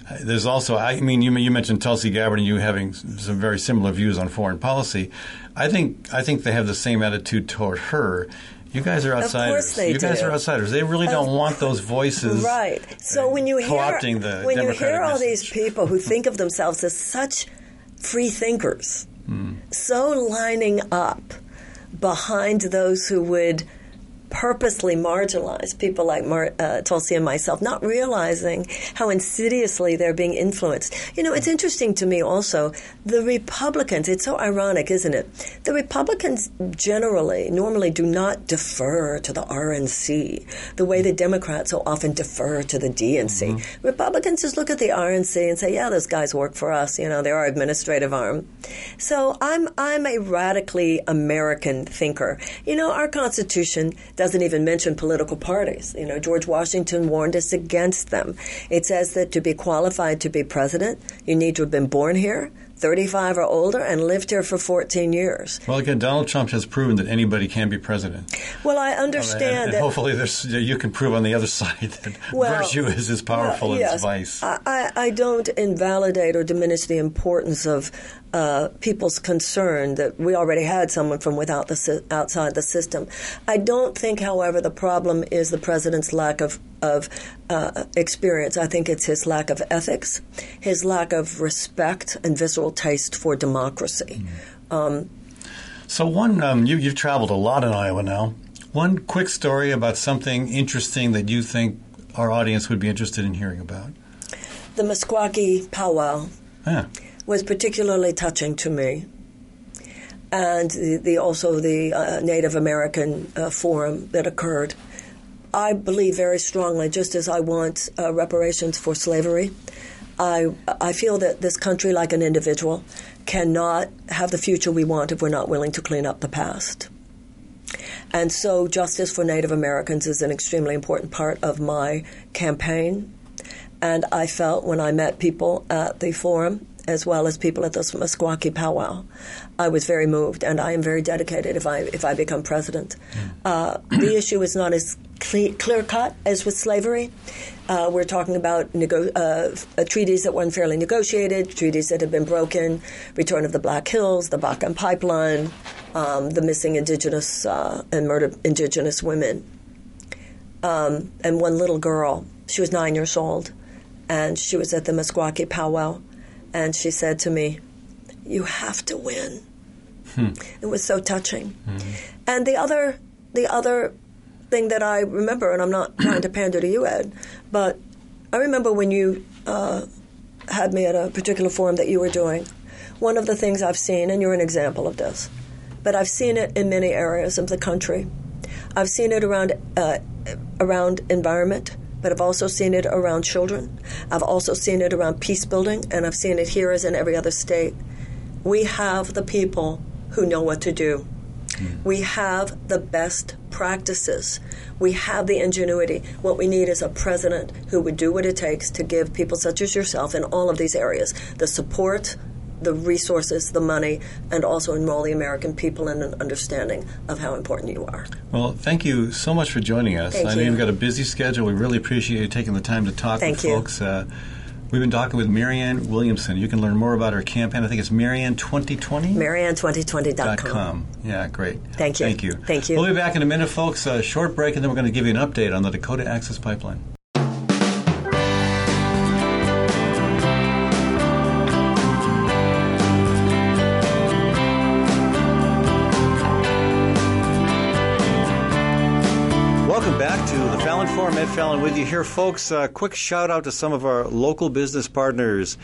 uh, there's also, I mean, you, you mentioned Tulsi Gabbard and you having some very similar views on foreign policy. I think I think they have the same attitude toward her. You guys are outsiders. Of course they you guys do. are outsiders. They really don't want those voices. Right. So when you hear when you hear all these people who think of themselves as such free thinkers, so lining up behind those who would purposely marginalize people like Mar- uh, Tulsi and myself, not realizing how insidiously they're being influenced. You know, it's interesting to me also, the Republicans, it's so ironic, isn't it? The Republicans generally, normally do not defer to the RNC the way the Democrats so often defer to the DNC. Mm-hmm. Republicans just look at the RNC and say, yeah, those guys work for us, you know, they're our administrative arm. So I'm, I'm a radically American thinker. You know, our Constitution doesn't even mention political parties. You know, George Washington warned us against them. It says that to be qualified to be president, you need to have been born here, 35 or older and lived here for 14 years. Well, again, Donald Trump has proven that anybody can be president. Well, I understand and, and that. hopefully, there's, you can prove on the other <laughs> side that Well, virtue is as powerful well, yes. as vice. I I don't invalidate or diminish the importance of uh, people's concern that we already had someone from without the outside the system. I don't think, however, the problem is the president's lack of of uh, experience. I think it's his lack of ethics, his lack of respect and visceral taste for democracy. Um, So, one, um, you, you've traveled a lot in Iowa now. One quick story about something interesting that you think our audience would be interested in hearing about. the Meskwaki powwow Yeah. Was particularly touching to me. And the, the also the uh, Native American uh, forum that occurred. I believe very strongly, just as I want uh, reparations for slavery, I I feel that this country, like an individual, cannot have the future we want if we're not willing to clean up the past. And so, justice for Native Americans is an extremely important part of my campaign. And I felt when I met people at the forum, as well as people at the Meskwaki powwow, I was very moved, and I am very dedicated if I if I become president. Uh, the issue is not as cle- clear cut as with slavery. Uh, we're talking about nego- uh, uh, treaties that were unfairly negotiated, treaties that have been broken, return of the Black Hills, the Bakken Pipeline, um, the missing indigenous uh, and murdered indigenous women um, and one little girl. She was nine years old, and she was at the Meskwaki powwow, and she said to me, "You have to win." It was so touching. And the other, the other thing that I remember, and I'm not <clears throat> trying to pander to you, Ed, but I remember when you uh, had me at a particular forum that you were doing. One of the things I've seen, and you're an example of this, but I've seen it in many areas of the country. I've seen it around uh, around environment, but I've also seen it around children. I've also seen it around peace building, and I've seen it here as in every other state. We have the people who know what to do. Hmm. We have the best practices. We have the ingenuity. What we need is a president who would do what it takes to give people such as yourself in all of these areas the support, the resources, the money, and also enroll the American people in an understanding of how important you are. Well, thank you so much for joining us. Thank I know you. you've got a busy schedule. We really appreciate you taking the time to talk Thank with you. folks. Uh, we've been talking with Marianne Williamson. You can learn more about her campaign. I think it's Marianne2020. Marianne2020.com. com. Yeah, great. Thank you. Thank you. Thank you. We'll be back in a minute, folks. A short break, and then we're going to give you an update on the Dakota Access Pipeline. With you here, folks. Uh, quick shout out to some of our local business partners.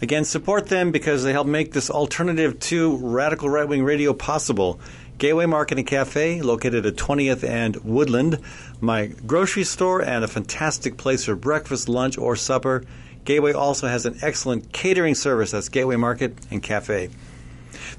Again, support them because they help make this alternative to radical right wing radio possible. Gateway Market and Cafe, located at 20th and Woodland, my grocery store, and a fantastic place for breakfast, lunch, or supper. Gateway also has an excellent catering service. That's Gateway Market and Cafe.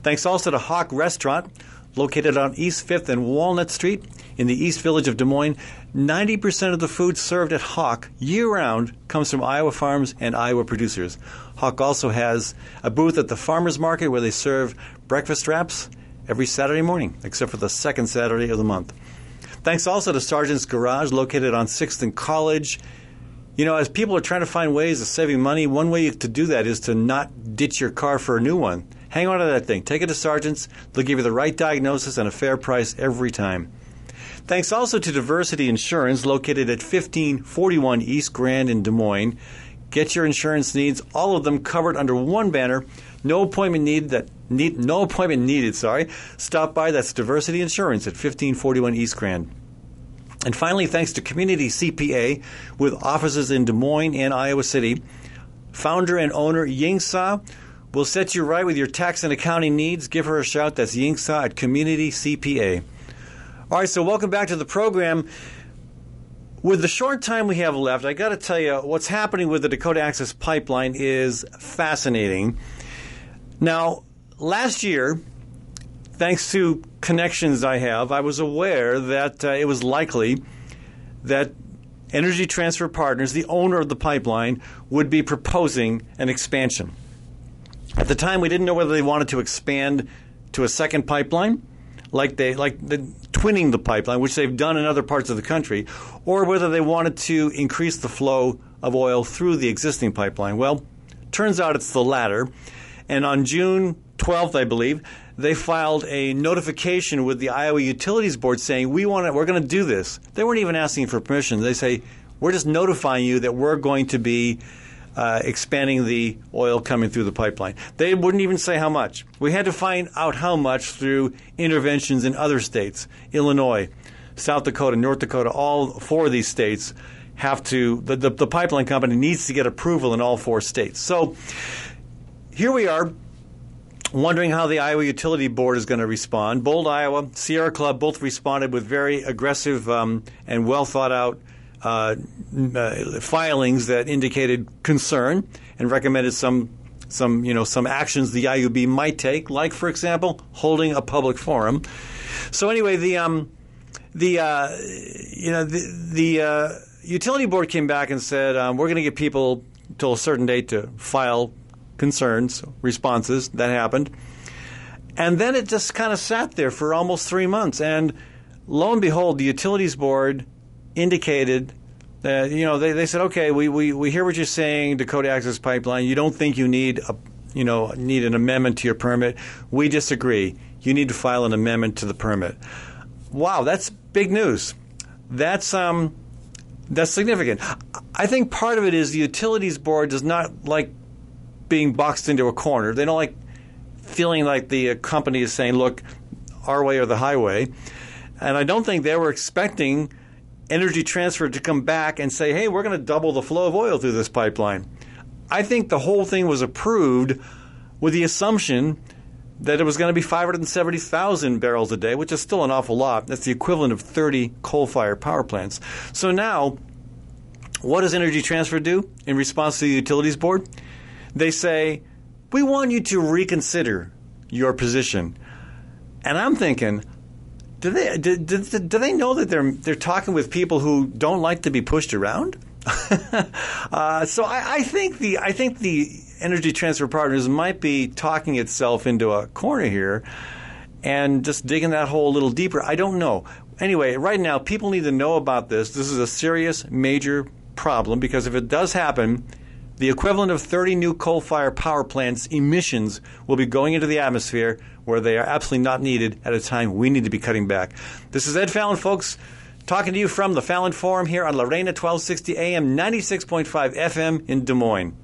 Thanks also to HoQ Restaurant, located on East 5th and Walnut Street in the East Village of Des Moines. 90% of the food served at HoQ year round comes from Iowa farms and Iowa producers. HoQ also has a booth at the farmers market where they serve breakfast wraps every Saturday morning, except for the second Saturday of the month. Thanks also to Sergeant's Garage, located on 6th and College. You know, as people are trying to find ways of saving money, one way to do that is to not ditch your car for a new one. Hang on to that thing. Take it to Sergeant's. They'll give you the right diagnosis and a fair price every time. Thanks also to Diversity Insurance, located at 1541 East Grand in Des Moines. Get your insurance needs, all of them covered under one banner. No appointment needed. That need, no appointment needed. Sorry. Stop by. That's Diversity Insurance at 1541 East Grand. And finally, thanks to Community CPA with offices in Des Moines and Iowa City, founder and owner Ying Sa will set you right with your tax and accounting needs. Give her a shout. That's Ying Sa at Community CPA. All right, so welcome back to the program. With the short time we have left, I got to tell you what's happening with the Dakota Access Pipeline is fascinating. Now, last year, thanks to connections I have, I was aware that uh, it was likely that Energy Transfer Partners, the owner of the pipeline, would be proposing an expansion. At the time, we didn't know whether they wanted to expand to a second pipeline, like they like the twinning the pipeline, which they've done in other parts of the country, or whether they wanted to increase the flow of oil through the existing pipeline. Well, turns out it's the latter. And on June 12th, I believe, they filed a notification with the Iowa Utilities Board saying we want to, we're going to do this. They weren't even asking for permission. They say we're just notifying you that we're going to be uh, expanding the oil coming through the pipeline. They wouldn't even say how much. We had to find out how much through interventions in other states, Illinois, South Dakota, North Dakota. All four of these states have to. The, the, the pipeline company needs to get approval in all four states. So here we are wondering how the Iowa Utility Board is going to respond. Bold, Iowa, Sierra Club both responded with very aggressive um, and well thought out uh, uh, filings that indicated concern and recommended some some you know some actions the IUB might take, like for example holding a public forum. So anyway, the um, the uh, you know the the uh, utility board came back and said um, we're going to give people till a certain date to file concerns, responses. That happened. And then it just kind of sat there for almost three months. And lo and behold, the utilities board indicated that, you know, they, they said, okay, we, we, we hear what you're saying, Dakota Access Pipeline. You don't think you need a, you know, need an amendment to your permit. We disagree. You need to file an amendment to the permit. Wow, that's big news. That's um, that's significant. I think part of it is the utilities board does not like being boxed into a corner. They don't like feeling like the company is saying, look, our way or the highway. And I don't think they were expecting Energy Transfer to come back and say, hey, we're going to double the flow of oil through this pipeline. I think the whole thing was approved with the assumption that it was going to be 570,000 barrels a day, which is still an awful lot. That's the equivalent of 30 coal fired power plants. So now, what does Energy Transfer do in response to the Utilities Board? they say, We want you to reconsider your position. And I'm thinking, do they do, do, do, they know that they're they're talking with people who don't like to be pushed around? <laughs> uh, so I, I, think the I think the Energy Transfer Partners might be talking itself into a corner here, and just digging that hole a little deeper. I don't know. Anyway, right now people need to know about this. This is a serious, major problem because if it does happen, the equivalent of 30 new coal fired power plants emissions will be going into the atmosphere where they are absolutely not needed at a time we need to be cutting back. This is Ed Fallon, folks, talking to you from the Fallon Forum here on La Reina 1260 AM, 96.5 FM in Des Moines.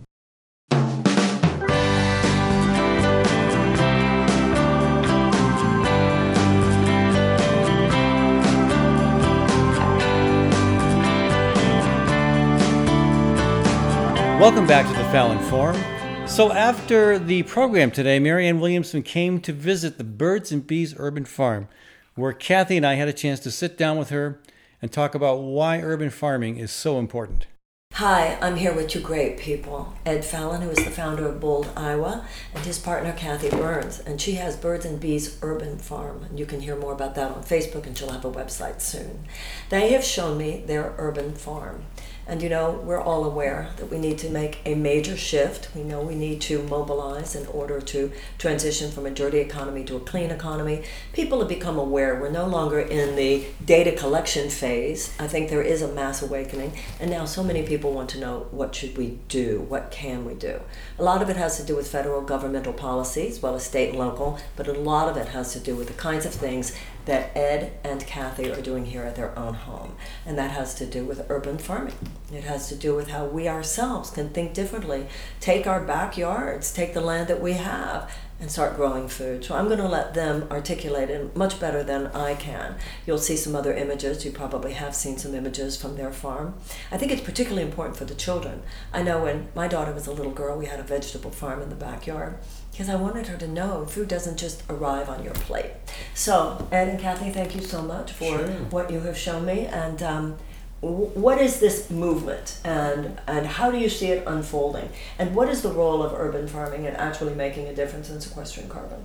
Welcome back to the Fallon Forum. So, after the program today, Marianne Williamson came to visit the Birds and Bees Urban Farm, where Kathy and I had a chance to sit down with her and talk about why urban farming is so important. Hi, I'm here with two great people. Ed Fallon, who is the founder of Bold, Iowa, and his partner Kathy Byrnes. And she has Birds and Bees Urban Farm. And you can hear more about that on Facebook, and she'll have a website soon. They have shown me their urban farm. And you know, we're all aware that we need to make a major shift. We know we need to mobilize in order to transition from a dirty economy to a clean economy. People have become aware. We're no longer in the data collection phase. I think there is a mass awakening. And now so many people want to know what should we do? What can we do? A lot of it has to do with federal governmental policies, as well as state and local, but a lot of it has to do with the kinds of things that Ed and Kathy are doing here at their own home. And that has to do with urban farming. It has to do with how we ourselves can think differently, take our backyards, take the land that we have, and start growing food. So I'm going to let them articulate it much better than I can. You'll see some other images. You probably have seen some images from their farm. I think it's particularly important for the children. I know when my daughter was a little girl, we had a vegetable farm in the backyard because I wanted her to know food doesn't just arrive on your plate. So, Ed and Kathy, thank you so much for sure. what you have shown me. And um, what is this movement, and and how do you see it unfolding? And what is the role of urban farming in actually making a difference in sequestering carbon?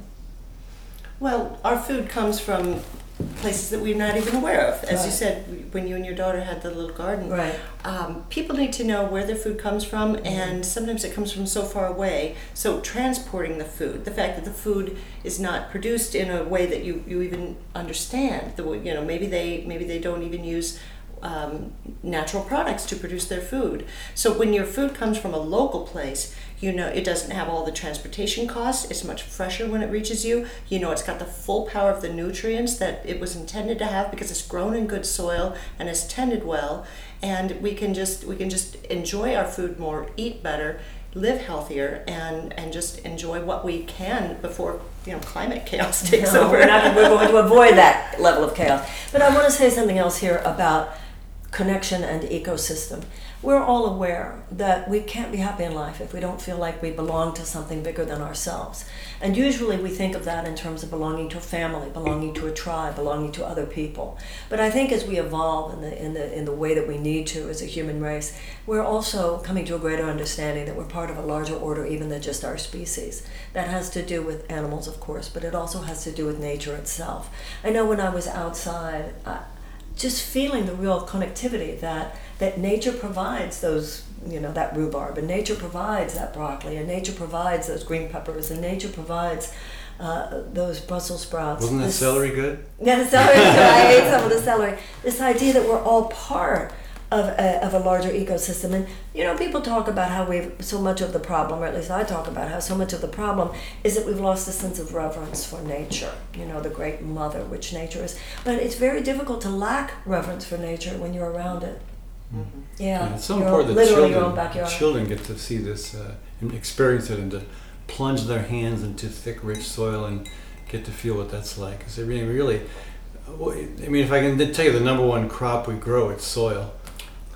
Well, our food comes from places that we're not even aware of. As you said, when you and your daughter had the little garden, Right. um, people need to know where their food comes from, and sometimes it comes from so far away. So transporting the food, the fact that the food is not produced in a way that you, you even understand. The you know maybe they maybe they don't even use um, natural products to produce their food. So when your food comes from a local place, you know it doesn't have all the transportation costs. It's much fresher when it reaches you. You know it's got the full power of the nutrients that it was intended to have because it's grown in good soil and is tended well. And we can just we can just enjoy our food more, eat better, live healthier, and and just enjoy what we can before you know climate chaos <laughs> takes No, over. we're, not, we're going to <laughs> avoid that level of chaos. But I want to say something else here about connection and ecosystem. We're all aware that we can't be happy in life if we don't feel like we belong to something bigger than ourselves. And usually we think of that in terms of belonging to a family, belonging to a tribe, belonging to other people. But I think as we evolve in the, in the, in the way that we need to as a human race, we're also coming to a greater understanding that we're part of a larger order even than just our species. That has to do with animals, of course, but it also has to do with nature itself. I know when I was outside, uh, just feeling the real connectivity that that nature provides those you know that rhubarb and nature provides that broccoli and nature provides those green peppers and nature provides uh, those Brussels sprouts. Wasn't that This- celery good? yeah, the celery. I ate some of the celery. This idea that we're all part of a, of a larger ecosystem, and you know, people talk about how we've so much of the problem, or at least I talk about how so much of the problem is that we've lost a sense of reverence for nature. You know, the great mother, which nature is. But it's very difficult to lack reverence for nature when you're around it. Yeah, And it's so your important that children, your own backyard. children get to see this uh, and experience it and to plunge their hands into thick, rich soil and get to feel what that's like. Because I mean, really, I mean, if I can tell you the number one crop we grow, it's soil.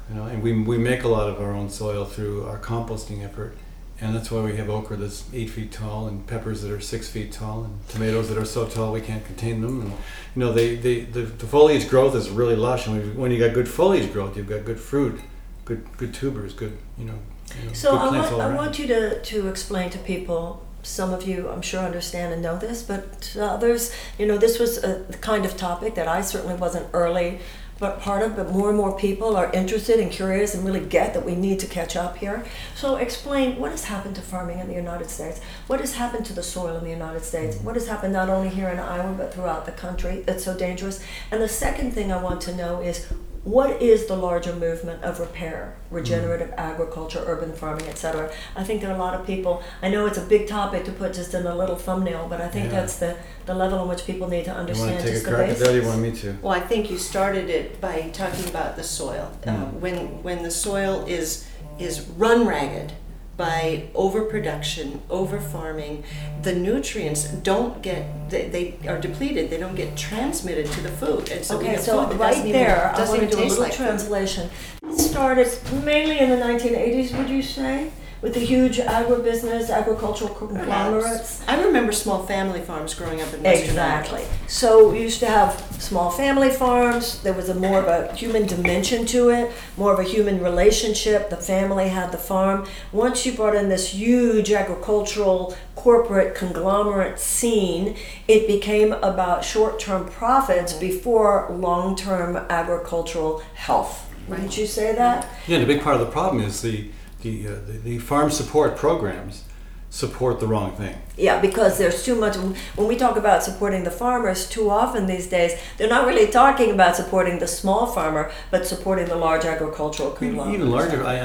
You know, and we, we make a lot of our own soil through our composting effort. And that's why we have okra that's eight feet tall and peppers that are six feet tall and tomatoes that are so tall we can't contain them. And, you know, they, they, the, the foliage growth is really lush. And when- when you got good foliage growth, you've got good fruit, good good tubers, good, you know, you know So I want, I want you to, to explain to people. Some of you, I'm sure, understand and know this, but to others, you know, this was a kind of topic that I certainly wasn't early, but part of. But more and more people are interested and curious and really get that we need to catch up here. So explain what has happened to farming in the United States. What has happened to the soil in the United States? What has happened not only here in Iowa but throughout the country that's so dangerous? And the second thing I want to know is what is the larger movement of repair, regenerative agriculture, urban farming, etc.? I think there are a lot of people. I know it's a big topic to put just in a little thumbnail, but I think Yeah. that's the, the level in which people need to You want understand to take a just the crack at that? You want me to? Well, I think you started it by talking about the soil. Uh, Mm. when when the soil is is run ragged by overproduction, over farming, the nutrients don't get they, they are depleted. They don't get transmitted to the food, and so we Okay, have so food that right doesn't even- there, I doesn't want to do a little like food. translation. It started mainly in the 1980s, would you say? With the huge agribusiness, agricultural conglomerates. I remember small family farms growing up in Western Exactly. So we used to have small family farms. There was a more of a human dimension to it, more of a human relationship. The family had the farm. Once you brought in this huge agricultural corporate conglomerate scene, it became about short-term profits before long-term agricultural health. Wouldn't you say that? Yeah, and a big part of the problem is the the, uh, the the farm support programs support the wrong thing. Yeah, because there's too much. When we talk about supporting the farmers, too often these days, they're not really talking about supporting the small farmer, but supporting the large agricultural conglomerate. Even larger. I, I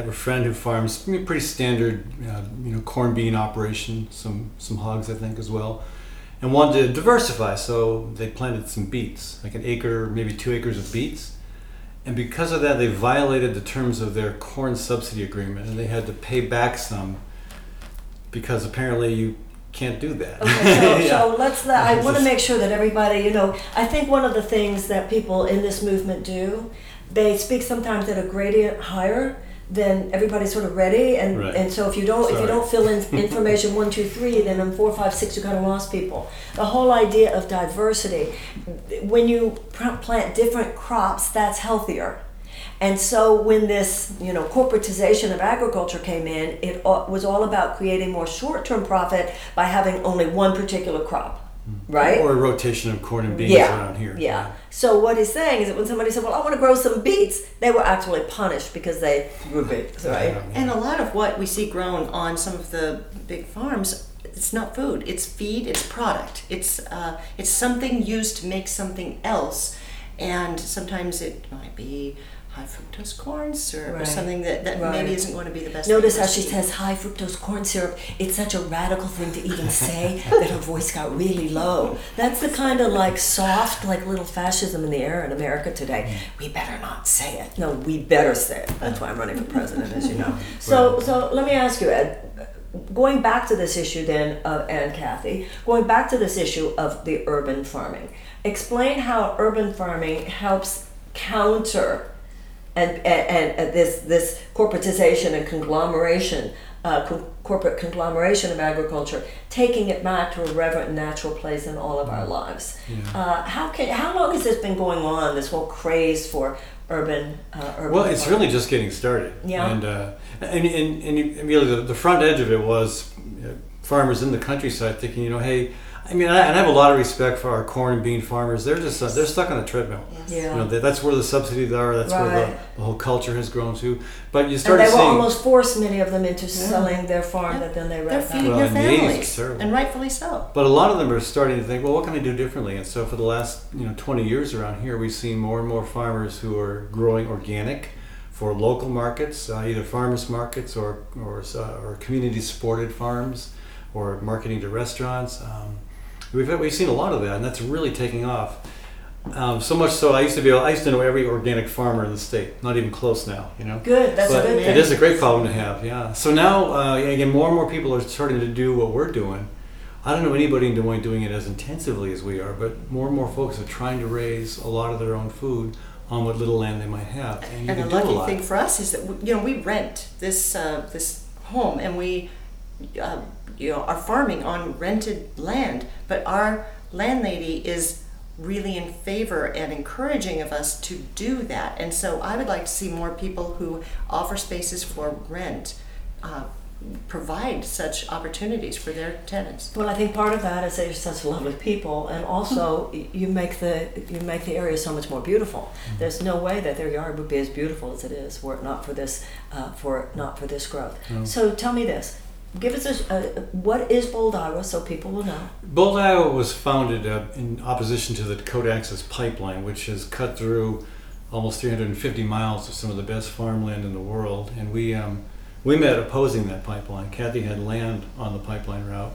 have a friend who farms pretty standard, uh, you know, corn bean operation, some some hogs I think as well, and wanted to diversify. So they planted some beets, like an acre, maybe two acres of beets, and because of that, they violated the terms of their corn subsidy agreement, and they had to pay back some because apparently you can't do that. Okay, <laughs> so, Yeah. so let's. Let, I <laughs> want to make sure that everybody, you know, I think one of the things that people in this movement do, they speak sometimes at a gradient higher than everybody's sort of ready, and Right. and so if you don't if you don't fill in <laughs> information one two three, then in four five six you kind of lost people. The whole idea of diversity, when you plant different crops, that's healthier. And so when this, you know, corporatization of agriculture came in, it was all about creating more short-term profit by having only one particular crop. Right? Or a rotation of corn and beans yeah, around here. Yeah. So what he's saying is that when somebody said, "Well, I want to grow some beets," they were actually punished because they grew beets, right? Yeah. And a lot of what we see grown on some of the big farms, it's not food. It's feed. It's product. It's uh, it's something used to make something else, and sometimes it might be high fructose corn syrup or something that, that Right. maybe isn't going to be the best. Notice how she us says high fructose corn syrup. It's such a radical thing to even say that her voice got really low. That's the kind of like soft, like little fascism in the air in America today. Mm. We better not say it. No, we better say it. That's why I'm running for president, as you know. <laughs> So, so let me ask you, Ed. Going back to this issue then of and Kathy, going back to this issue of the urban farming. Explain how urban farming helps counter and, and, and this this corporatization and conglomeration, uh, co- corporate conglomeration of agriculture, taking it back to a reverent natural place in all of our lives. Uh, how can how long has this been going on? This whole craze for urban uh, urban. Well, it's farming? really just getting started. Yeah. And uh, and and, and really the, the front edge of it was uh, farmers in the countryside thinking, you know, hey. I mean, I, and I have a lot of respect for our corn and bean farmers. They're just uh, they're stuck on a treadmill. Yeah. You know, that- that's where the subsidies are. That's where the, the whole culture has grown to. But you and they were seeing almost forced many of them into selling their farm Yeah. that then they They're feeding Well, their in the 80s, it's families, terrible. and rightfully so. But a lot of them are starting to think, well, what can I do differently? And so for the last you know 20 years around here, we've seen more and more farmers who are growing organic for local markets, uh, either farmers markets or or, uh, or community supported farms, or marketing to restaurants. Um, we've we've seen a lot of that, and that's really taking off. Um, so much so, I used to be I used to know every organic farmer in the state. Not even close now, you know. Good, that's But a good it thing. is a great problem to have, yeah. So now, uh, again, more and more people are starting to do what we're doing. I don't know anybody in Des Moines doing it as intensively as we are, but more and more folks are trying to raise a lot of their own food on what little land they might have, and you And the can do a lucky lot. thing for us is that we- you know we rent this uh, this home and we uh, you know are farming on rented land, but our landlady is really in favor and encouraging of us to do that. And so I would like to see more people who offer spaces for rent uh, provide such opportunities for their tenants. Well, I think part of that is that you're such lovely people, and also you make the you make the area so much more beautiful. There's no way that their yard would be as beautiful as it is were it not for this uh, for not for this growth. So tell me this: give us a, uh, what is Bold Iowa, so people will know. Bold, Iowa was founded uh, in opposition to the Dakota Access Pipeline, which has cut through almost 350 miles of some of the best farmland in the world. And we, um, we met opposing that pipeline. Kathy had land on the pipeline route,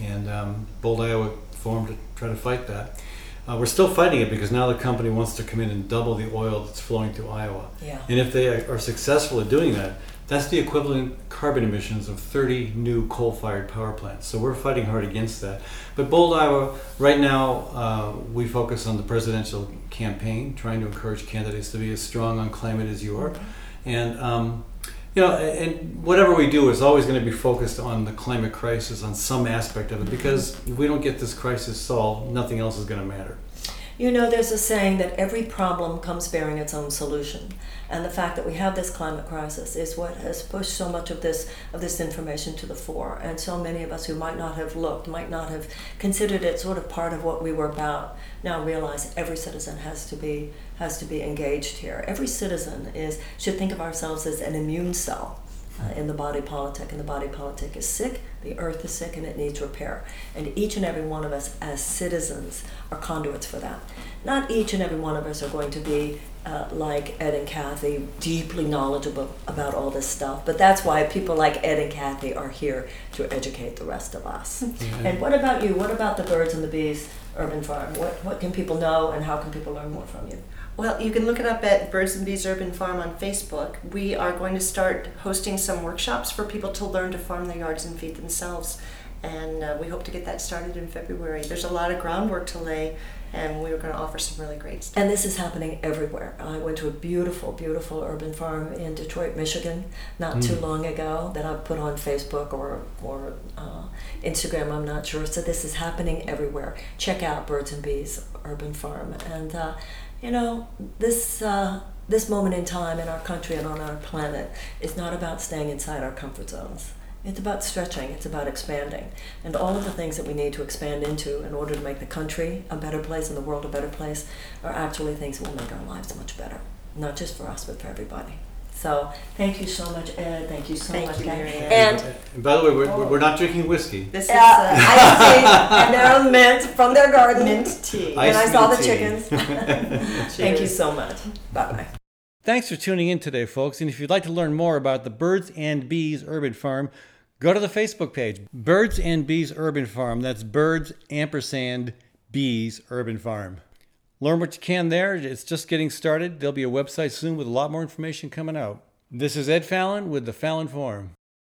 and um, Bold, Iowa formed to try to fight that. Uh, we're still fighting it because now the company wants to come in and double the oil that's flowing through Iowa. Yeah. And if they are successful at doing that, that's the equivalent carbon emissions of 30 new coal-fired power plants. So we're fighting hard against that. But Bold, Iowa, right now, uh, we focus on the presidential campaign, trying to encourage candidates to be as strong on climate as you are. And um, you know, and whatever we do is always going to be focused on the climate crisis, on some aspect of it, because if we don't get this crisis solved, nothing else is going to matter. You know, there's a saying that every problem comes bearing its own solution, and the fact that we have this climate crisis is what has pushed so much of this of this information to the fore. And so many of us who might not have looked, might not have considered it sort of part of what we were about, now realize every citizen has to be has to be engaged here. Every citizen is should think of ourselves as an immune cell uh, in the body politic, and the body politic is sick, the earth is sick, and it needs repair. And each and every one of us, as citizens, are conduits for that. Not each and every one of us are going to be uh, like Ed and Kathy, deeply knowledgeable about all this stuff, but that's why people like Ed and Kathy are here to educate the rest of us. <laughs> And what about you? What about the birds and the bees urban farm? What, what can people know, and how can people learn more from you? Well, you can look it up at Birds and Bees Urban Farm on Facebook. We are going to start hosting some workshops for people to learn to farm their yards and feed themselves. And uh, we hope to get that started in February. There's a lot of groundwork to lay, and we are going to offer some really great stuff. And this is happening everywhere. I went to a beautiful, beautiful urban farm in Detroit, Michigan, not too long ago that I've put on Facebook or or uh, Instagram. I'm not sure. So this is happening everywhere. Check out Birds and Bees Urban Farm, and uh, you know this. Uh, this moment in time in our country and on our planet is not about staying inside our comfort zones. It's about stretching, it's about expanding. And all of the things that we need to expand into in order to make the country a better place and the world a better place are actually things that will make our lives much better. Not just for us, but for everybody. So thank you so much, Ed. Thank you so Thank much, you, Kat. Marianne. And And by the way, we're, we're not drinking whiskey. This is uh, uh, iced tea, and they're mint from their garden. mint tea. and I saw the tea. chickens. <laughs> <laughs> Thank you so much. Bye bye. Thanks for tuning in today, folks. And if you'd like to learn more about the Birds and Bees Urban Farm, go to the Facebook page, Birds and Bees Urban Farm. That's Birds ampersand Bees Urban Farm. Learn what you can there. It's just getting started. There'll be a website soon with a lot more information coming out. This is Ed Fallon with the Fallon Forum.